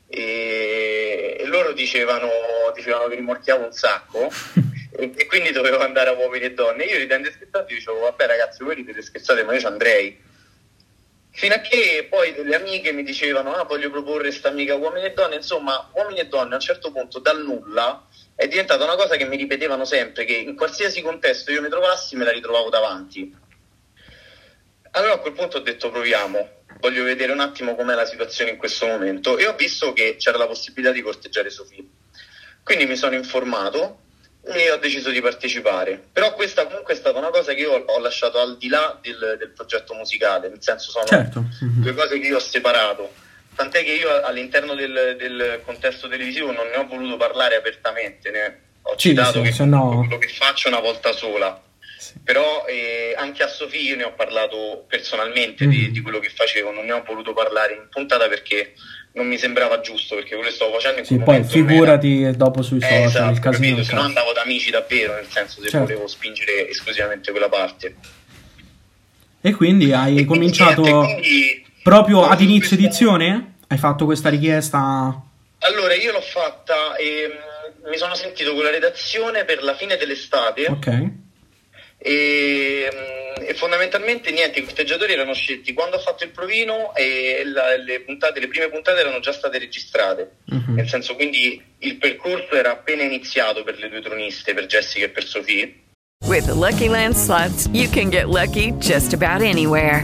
e, e loro dicevano, dicevano che rimorchiavo un sacco *laughs* e, e quindi dovevo andare a Uomini e Donne. Io ridendo e scherzando dicevo vabbè ragazzi voi ridete scherzate ma io ci andrei. Fino a che poi delle amiche mi dicevano ah voglio proporre sta amica Uomini e Donne, insomma Uomini e Donne a un certo punto dal nulla è diventata una cosa che mi ripetevano sempre, che in qualsiasi contesto io mi trovassi me la ritrovavo davanti. Allora a quel punto ho detto proviamo, voglio vedere un attimo com'è la situazione in questo momento e ho visto che c'era la possibilità di corteggiare Sofì. Quindi mi sono informato e ho deciso di partecipare. Però questa comunque è stata una cosa che io ho lasciato al di là del, del progetto musicale, nel senso sono Certo. mhm. due cose che io ho separato. Tant'è che io all'interno del, del contesto televisivo non ne ho voluto parlare apertamente, ne ho Sì, citato sì, che no- quello che faccio una volta sola. Però eh, anche a Sofì io ne ho parlato personalmente di, Mhm. di quello che facevo, non ne ho voluto parlare in puntata perché non mi sembrava giusto, perché quello che stavo facendo in Sì, poi non era- figurati dopo sui eh, social, esatto, il casino capito? Se no andavo da amici davvero, nel senso se Certo. volevo spingere esclusivamente quella parte. E quindi hai cominciato niente, quindi- proprio ad inizio edizione? Hai fatto questa richiesta? Allora, io l'ho fatta e mm, mi sono sentito con la redazione per la fine dell'estate Ok. E, mm, e fondamentalmente niente, i corteggiatori erano scelti quando ho fatto il provino e la- le, puntate, le prime puntate erano già state registrate. Mhm. Nel senso, quindi il percorso era appena iniziato per le due troniste, per Jessica e per Sofì. With the Lucky Land slots, you can get lucky just about anywhere.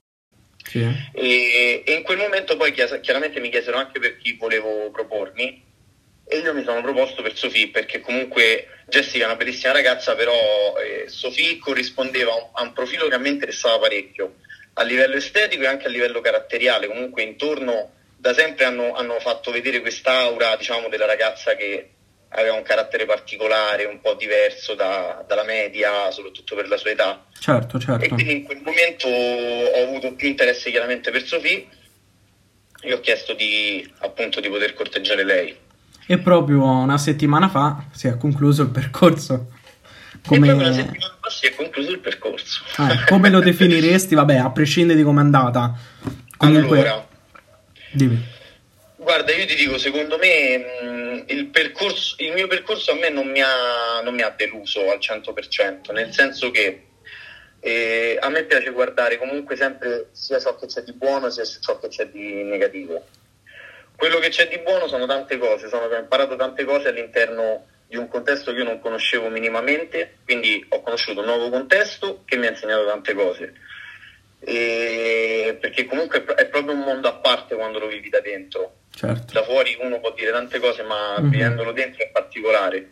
E, e in quel momento poi chiaramente mi chiesero anche per chi volevo propormi e io mi sono proposto per Sofì perché comunque Jessica è una bellissima ragazza però eh, Sofì corrispondeva a un, a un profilo che a me interessava parecchio a livello estetico e anche a livello caratteriale. Comunque intorno da sempre hanno, hanno fatto vedere quest'aura diciamo della ragazza che aveva un carattere particolare, un po' diverso da- dalla media, soprattutto per la sua età. Certo, E certo. quindi in quel momento ho avuto più interesse chiaramente per Sofì e ho chiesto di, appunto, di poter corteggiare lei. E proprio una settimana fa si è concluso il percorso. E proprio una Come, settimana fa si è concluso il percorso. eh, come lo definiresti? Vabbè, a prescindere di com'è andata. Comunque, Allora, dimmi. Guarda, io ti dico, secondo me mh, il, percorso, il mio percorso a me non mi ha, non mi ha deluso al 100%, nel senso che eh, a me piace guardare comunque sempre sia ciò che c'è di buono sia ciò che c'è di negativo. Quello che c'è di buono sono tante cose, sono ho imparato tante cose all'interno di un contesto che io non conoscevo minimamente, quindi ho conosciuto un nuovo contesto che mi ha insegnato tante cose. E- perché comunque è pro- è proprio un mondo a parte quando lo vivi da dentro. Certo. Da fuori uno può dire tante cose, ma Mhm. vivendolo dentro in particolare.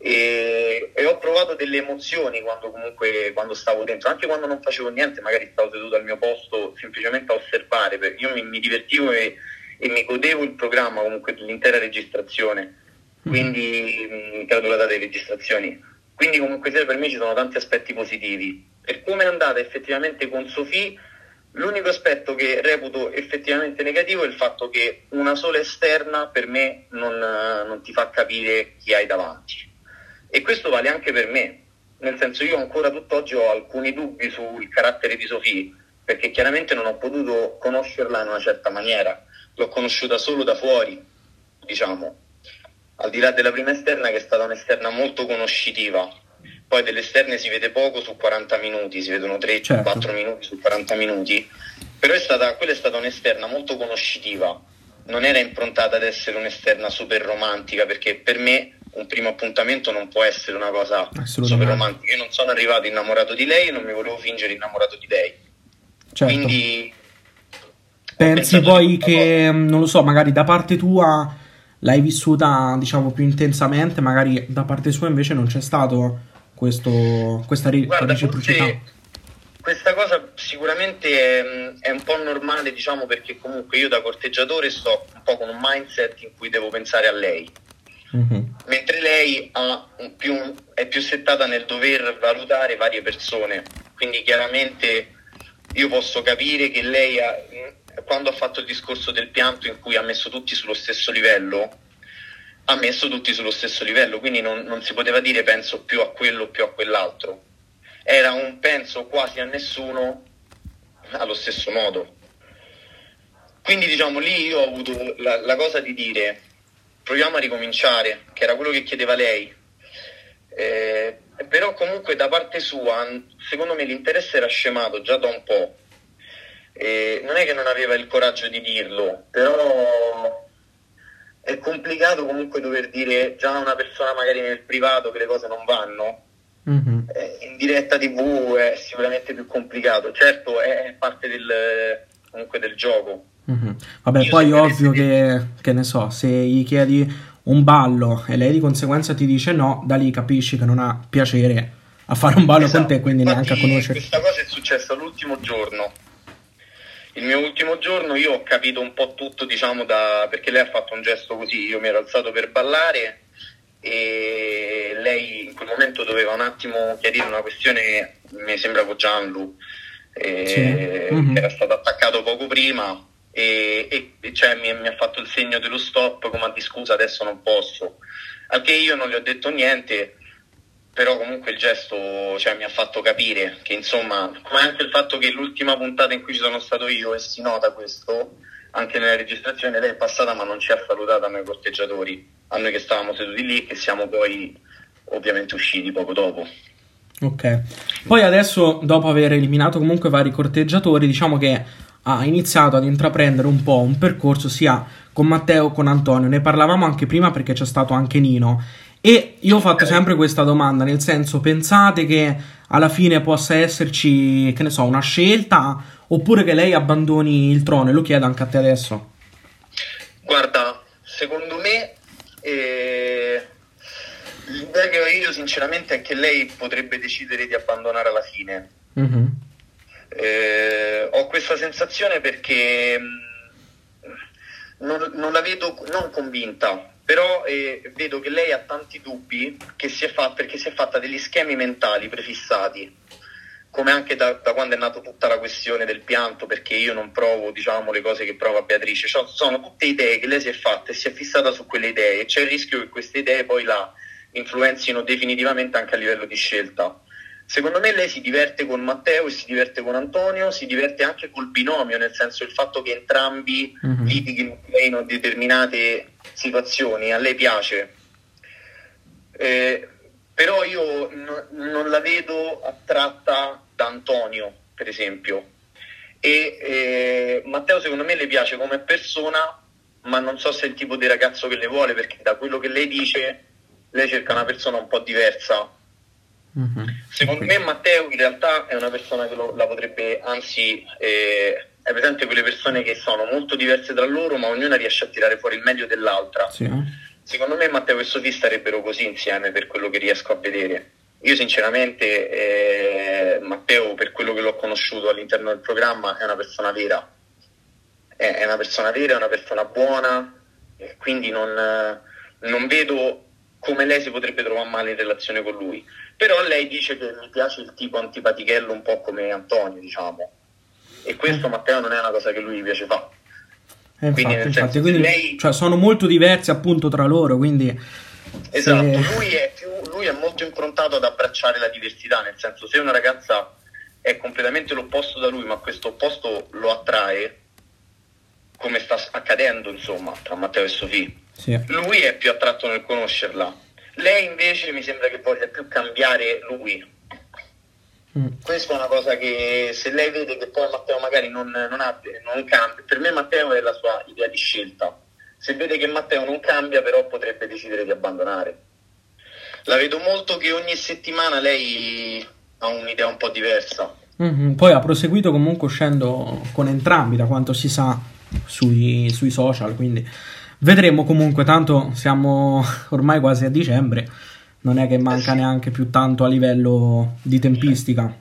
E, e ho provato delle emozioni quando comunque quando stavo dentro, anche quando non facevo niente, magari stavo seduto al mio posto semplicemente a osservare, perché io mi, mi divertivo e, e mi godevo il programma comunque dell'intera registrazione, quindi mh, credo la data di registrazioni. Quindi comunque sia per me ci sono tanti aspetti positivi. Per come è andata effettivamente con Sofì, l'unico aspetto che reputo effettivamente negativo è il fatto che una sola esterna per me non, non ti fa capire chi hai davanti. E questo vale anche per me, nel senso io ancora tutt'oggi ho alcuni dubbi sul carattere di Sofì, perché chiaramente non ho potuto conoscerla in una certa maniera, l'ho conosciuta solo da fuori, diciamo, al di là della prima esterna che è stata un'esterna molto conoscitiva, poi delle esterne si vede poco su 40 minuti, si vedono 3-4 Certo. minuti su 40 minuti, però è stata, quella è stata un'esterna molto conoscitiva, non era improntata ad essere un'esterna super romantica, perché per me un primo appuntamento non può essere una cosa super romantica. Io non sono arrivato innamorato di lei e non mi volevo fingere innamorato di lei. Certo. Quindi Pensi poi che, mh, non lo so, magari da parte tua l'hai vissuta, diciamo, più intensamente, magari da parte sua invece non c'è stato questo, questa ri- Guarda, reciprocità. forse questa cosa sicuramente è, è un po' normale, diciamo, perché comunque io da corteggiatore sto un po' con un mindset in cui devo pensare a lei, Mhm. mentre lei più, è più settata nel dover valutare varie persone. Quindi chiaramente io posso capire che lei ha- quando ha fatto il discorso del pianto in cui ha messo tutti sullo stesso livello, ha messo tutti sullo stesso livello, quindi non, non si poteva dire penso più a quello più a quell'altro. Era un penso quasi a nessuno allo stesso modo. Quindi diciamo lì io ho avuto la, la cosa di dire proviamo a ricominciare, che era quello che chiedeva lei. Eh, però comunque da parte sua, secondo me l'interesse era scemato già da un po'. Eh, non è che non aveva il coraggio di dirlo, però è complicato comunque dover dire già a una persona magari nel privato che le cose non vanno. Mhm. Eh, in diretta tv è sicuramente più complicato. Certo è parte del, comunque del gioco. Mhm. Vabbè, poi ovvio che, che ne so, se gli chiedi un ballo e lei di conseguenza ti dice no, da lì capisci che non ha piacere a fare un ballo con te, quindi neanche a conoscere. Questa cosa è successa l'ultimo giorno. Il mio ultimo giorno io ho capito un po' tutto, diciamo, da... perché lei ha fatto un gesto così, io mi ero alzato per ballare e lei in quel momento doveva un attimo chiarire una questione, mi sembra con Gianlu, eh, Sì. Mhm. che era stato attaccato poco prima e, e- cioè mi, mi ha fatto il segno dello stop come a di scusa adesso non posso, al che io non le ho detto niente però comunque il gesto cioè, mi ha fatto capire che insomma, come anche il fatto che l'ultima puntata in cui ci sono stato io e si nota questo, anche nella registrazione lei è passata ma non ci ha salutato a noi corteggiatori, a noi che stavamo seduti lì che siamo poi ovviamente usciti poco dopo. Ok. Poi adesso, dopo aver eliminato comunque vari corteggiatori, diciamo che ha iniziato ad intraprendere un po' un percorso sia con Matteo che con Antonio. Ne parlavamo anche prima perché c'è stato anche Nino. E io ho fatto sempre questa domanda, nel senso, pensate che alla fine possa esserci, che ne so, una scelta oppure che lei abbandoni il trono? E lo chiedo anche a te adesso. Guarda, secondo me eh, l'idea che ho io sinceramente è che lei potrebbe decidere di abbandonare alla fine. Mm-hmm. Eh, ho questa sensazione perché mh, non, non la vedo non convinta, però eh, vedo che lei ha tanti dubbi si fatta, perché si è fatta degli schemi mentali prefissati, come anche da, da quando è nata tutta la questione del pianto, perché io non provo diciamo, le cose che prova Beatrice, cioè, sono tutte idee che lei si è fatta e si è fissata su quelle idee e c'è il rischio che queste idee poi la influenzino definitivamente anche a livello di scelta. Secondo me lei si diverte con Matteo e si diverte con Antonio, si diverte anche col binomio, nel senso il fatto che entrambi Mhm. litighino in determinate situazioni, a lei piace. Eh, però io no- non la vedo attratta da Antonio, per esempio. E eh, Matteo secondo me le piace come persona, ma non so se è il tipo di ragazzo che le vuole, perché da quello che lei dice, lei cerca una persona un po' diversa. Secondo me Matteo in realtà è una persona che lo- la potrebbe, anzi, eh, è presente quelle persone che sono molto diverse tra loro, ma ognuna riesce a tirare fuori il meglio dell'altra. Sì, eh? Secondo me Matteo e Sofì starebbero così insieme per quello che riesco a vedere. Io sinceramente eh, Matteo, per quello che l'ho conosciuto all'interno del programma, è una persona vera. È, è una persona vera, è una persona buona, e quindi non, eh, non vedo come lei si potrebbe trovare male in relazione con lui. Però lei dice che mi piace il tipo antipatichello un po' come Antonio, diciamo. E questo Matteo non è una cosa che lui piace fare. Eh, Quindi, infatti, nel infatti, senso, quindi, lei- cioè, sono molto diversi appunto tra loro, quindi... Esatto, se- lui è, più, lui è molto improntato ad abbracciare la diversità, nel senso se una ragazza è completamente l'opposto da lui, ma questo opposto lo attrae, come sta accadendo insomma tra Matteo e Sofì, Sì. lui è più attratto nel conoscerla. Lei invece mi sembra che voglia più cambiare lui. Mm. Questa è una cosa che se lei vede che poi Matteo magari non, non, ha, non cambia, per me Matteo è la sua idea di scelta. Se vede che Matteo non cambia però potrebbe decidere di abbandonare. La vedo molto che ogni settimana lei ha un'idea un po' diversa. Mhm, Poi ha proseguito comunque uscendo con entrambi, da quanto si sa, sui, sui social, quindi vedremo comunque, tanto siamo *laughs* ormai quasi a dicembre, non è che manca neanche più tanto a livello di tempistica.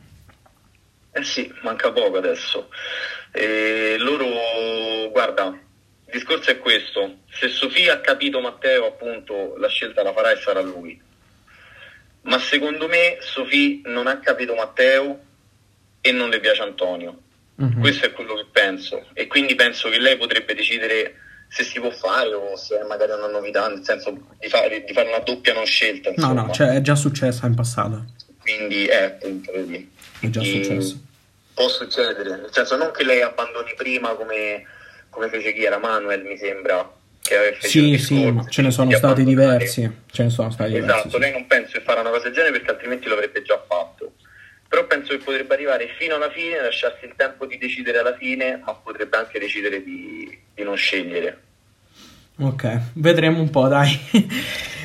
Eh sì, manca poco adesso. E loro, guarda, il discorso è questo. Se Sofia ha capito Matteo, appunto, la scelta la farà e sarà lui. Ma secondo me Sofì non ha capito Matteo e non le piace Antonio. Mhm. Questo è quello che penso. E quindi penso che lei potrebbe decidere se si può fare o se è magari una novità, nel senso di fare, di fare una doppia non scelta. No, Insomma. no, cioè è già successa in passato, Quindi è appunto, vedi. è già successo. Può succedere, nel senso non che lei abbandoni prima come, come fece chi era Manuel, mi sembra. Sì, sì, discorso ma ce ne sono stati abbandonare. diversi, ce ne sono stati diversi. Esatto, lei non penso che farà una cosa del genere perché altrimenti lo avrebbe già fatto. Però penso che potrebbe arrivare fino alla fine, lasciarsi il tempo di decidere alla fine, ma potrebbe anche decidere di, di non scegliere. Ok, vedremo un po', dai. Io,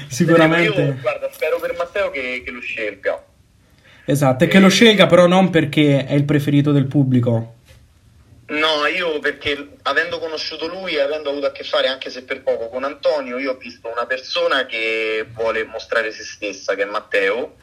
Sicuramente. guarda, spero per Matteo che, che lo scelga. Esatto, e che lo scelga però non perché è il preferito del pubblico. No, io perché avendo conosciuto lui e avendo avuto a che fare anche se per poco con Antonio, io ho visto una persona che vuole mostrare se stessa, che è Matteo,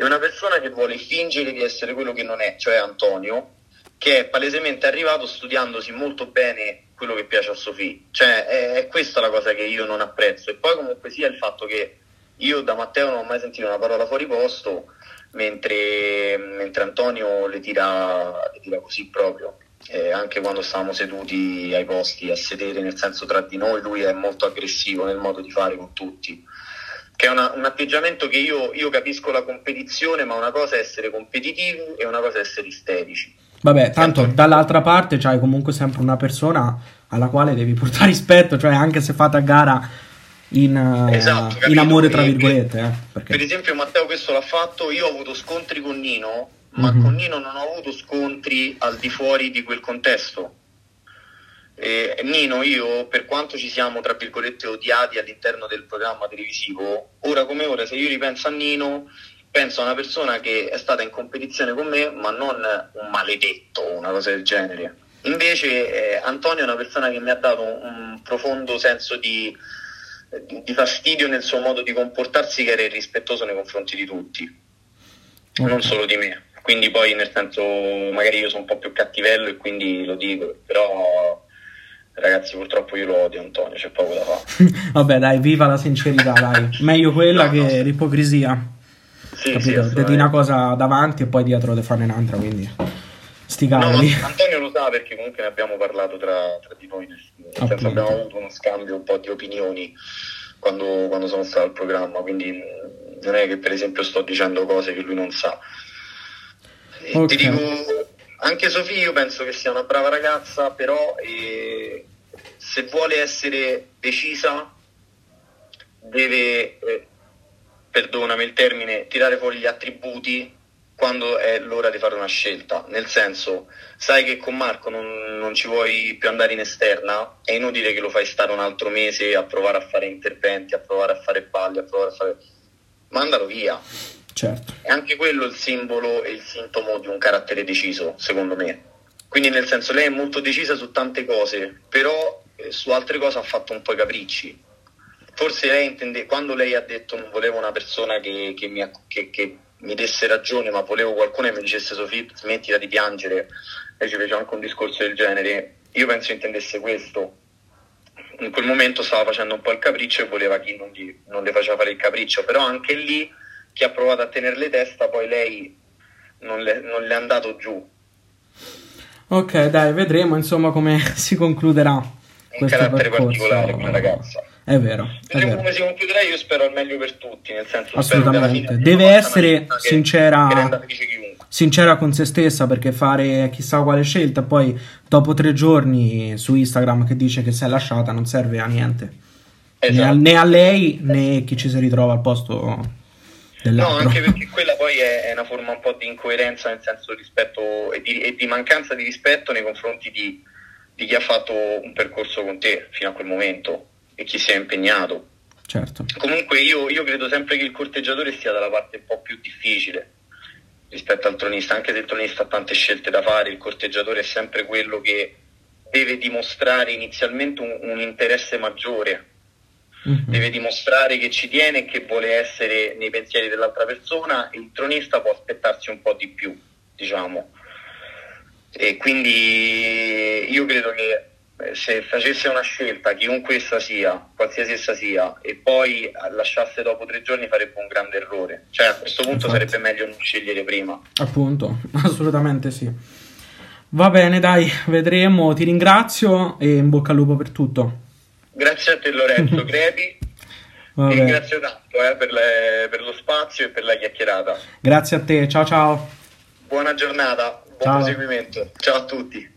e una persona che vuole fingere di essere quello che non è, cioè Antonio, che è palesemente arrivato studiandosi molto bene quello che piace a Sofì. Cioè, è, è questa la cosa che io non apprezzo. E poi comunque sia il fatto che io da Matteo non ho mai sentito una parola fuori posto, mentre, mentre Antonio le tira, le tira così proprio. Eh, anche quando stavamo seduti ai posti a sedere, nel senso tra di noi, lui è molto aggressivo nel modo di fare con tutti. Che è una- un atteggiamento che io, io capisco la competizione, ma una cosa è essere competitivi e una cosa è essere isterici. Vabbè, tanto dall'altra parte c'hai comunque sempre una persona alla quale devi portare *laughs* rispetto, cioè anche se fate a gara in, eh, Esatto, in amore, tra virgolette. Eh, perché... Per esempio Matteo questo l'ha fatto, io ho avuto scontri con Nino, ma Mhm. con Nino non ho avuto scontri al di fuori di quel contesto. E Nino, io, per quanto ci siamo, tra virgolette, odiati all'interno del programma televisivo, ora come ora, se io ripenso a Nino, penso a una persona che è stata in competizione con me, ma non un maledetto o una cosa del genere. Invece eh, Antonio è una persona che mi ha dato un, un profondo senso di, di- di fastidio nel suo modo di comportarsi, che era irrispettoso nei confronti di tutti, non solo di me. Quindi poi nel senso, magari io sono un po' più cattivello e quindi lo dico, però ragazzi purtroppo io lo odio Antonio, c'è poco da fare. *laughs* Vabbè, dai, viva la sincerità, dai. Meglio quella che l'ipocrisia. Sì, capito? sì, di una cosa davanti e poi dietro te fanno un'altra, quindi sti No, cavoli. ma Antonio lo sa perché comunque ne abbiamo parlato tra, tra di noi, nel nel senso Appunto. abbiamo avuto uno scambio un po' di opinioni quando, quando sono stato al programma, quindi non è che per esempio sto dicendo cose che lui non sa. E Ok. Ti dico, anche Sofia io penso che sia una brava ragazza, però eh, se vuole essere decisa deve, eh, perdonami il termine, tirare fuori gli attributi quando è l'ora di fare una scelta. Nel senso, sai che con Marco non, non ci vuoi più andare in esterna, è inutile che lo fai stare un altro mese a provare a fare interventi, a provare a fare balli, a provare a fare... Mandalo via. Certo. È anche quello il simbolo e il sintomo di un carattere deciso, secondo me. Quindi nel senso lei è molto decisa su tante cose, però eh, su altre cose ha fatto un po' i capricci. Forse lei intende, quando lei ha detto non volevo una persona che, che mi, che- che mi desse ragione, ma volevo qualcuno che mi dicesse Sofì, smettila di piangere, lei ci fece anche un discorso del genere, io penso intendesse questo. In quel momento stava facendo un po' il capriccio e voleva chi non, gli- non le faceva fare il capriccio, però anche lì chi ha provato a tenerle testa, poi lei non le, non le è andato giù. Ok, dai, vedremo insomma come *laughs* si concluderà Un carattere percorso. particolare quella ragazza. È vero, è Vedremo vero. come si concluderà, io spero al meglio per tutti, nel senso Assolutamente. Deve essere sincera, che sincera con se stessa perché fare chissà quale scelta poi dopo tre giorni su Instagram che dice che si è lasciata non serve a niente. Né, a, Esatto. né a lei né chi ci si ritrova al posto No, anche *laughs* perché quella poi è, è una forma un po' di incoerenza, nel senso rispetto e di, e di mancanza di rispetto nei confronti di, di chi ha fatto un percorso con te fino a quel momento e chi si è impegnato. Certo. Comunque io, io credo sempre che il corteggiatore sia dalla parte un po' più difficile rispetto al tronista, anche se il tronista ha tante scelte da fare, il corteggiatore è sempre quello che deve dimostrare inizialmente un, un interesse maggiore, deve dimostrare che ci tiene e che vuole essere nei pensieri dell'altra persona, il tronista può aspettarsi un po' di più, diciamo. E quindi io credo che eh, se facesse una scelta, chiunque essa sia, qualsiasi essa sia, e poi lasciasse dopo tre giorni farebbe un grande errore. Cioè a questo punto Infatti. sarebbe meglio non scegliere prima. Appunto, *laughs* assolutamente sì. Va bene, dai, vedremo. Ti ringrazio e in bocca al lupo per tutto. Grazie a te Lorenzo *laughs* Crepi, Va ti bene. ringrazio tanto eh, per, le- per lo spazio e per la chiacchierata. Grazie a te, ciao ciao. Buona giornata, buon Ciao. proseguimento. Ciao a tutti.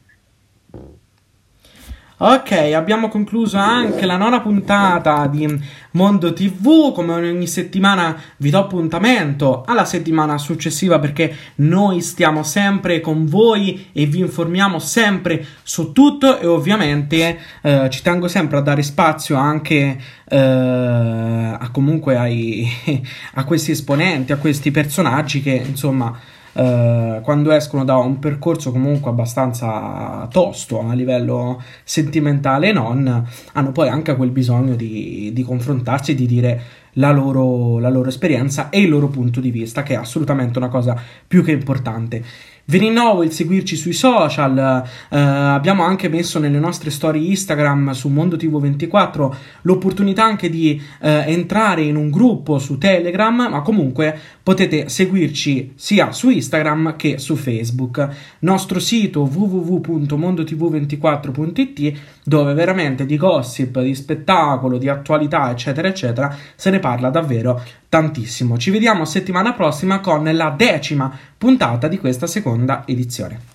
Ok, abbiamo concluso anche la nona puntata di Mondo TV. Come ogni settimana vi do appuntamento alla settimana successiva perché noi stiamo sempre con voi e vi informiamo sempre su tutto e ovviamente eh, ci tengo sempre a dare spazio anche eh, a comunque ai, *laughs* a questi esponenti, a questi personaggi che insomma eh, quando escono da un percorso comunque abbastanza tosto a livello sentimentale e non, hanno poi anche quel bisogno di, di confrontarsi di dire la loro, la loro esperienza e il loro punto di vista, che è assolutamente una cosa più che importante. Vi rinnovo il seguirci sui social, eh, abbiamo anche messo nelle nostre storie Instagram su Mondo TV24 l'opportunità anche di eh, entrare in un gruppo su Telegram, ma comunque potete seguirci sia su Instagram che su Facebook. Nostro sito www.mondotv24.it dove veramente di gossip, di spettacolo, di attualità, eccetera, eccetera, se ne parla davvero tantissimo. Ci vediamo settimana prossima con la decima puntata di questa seconda edizione.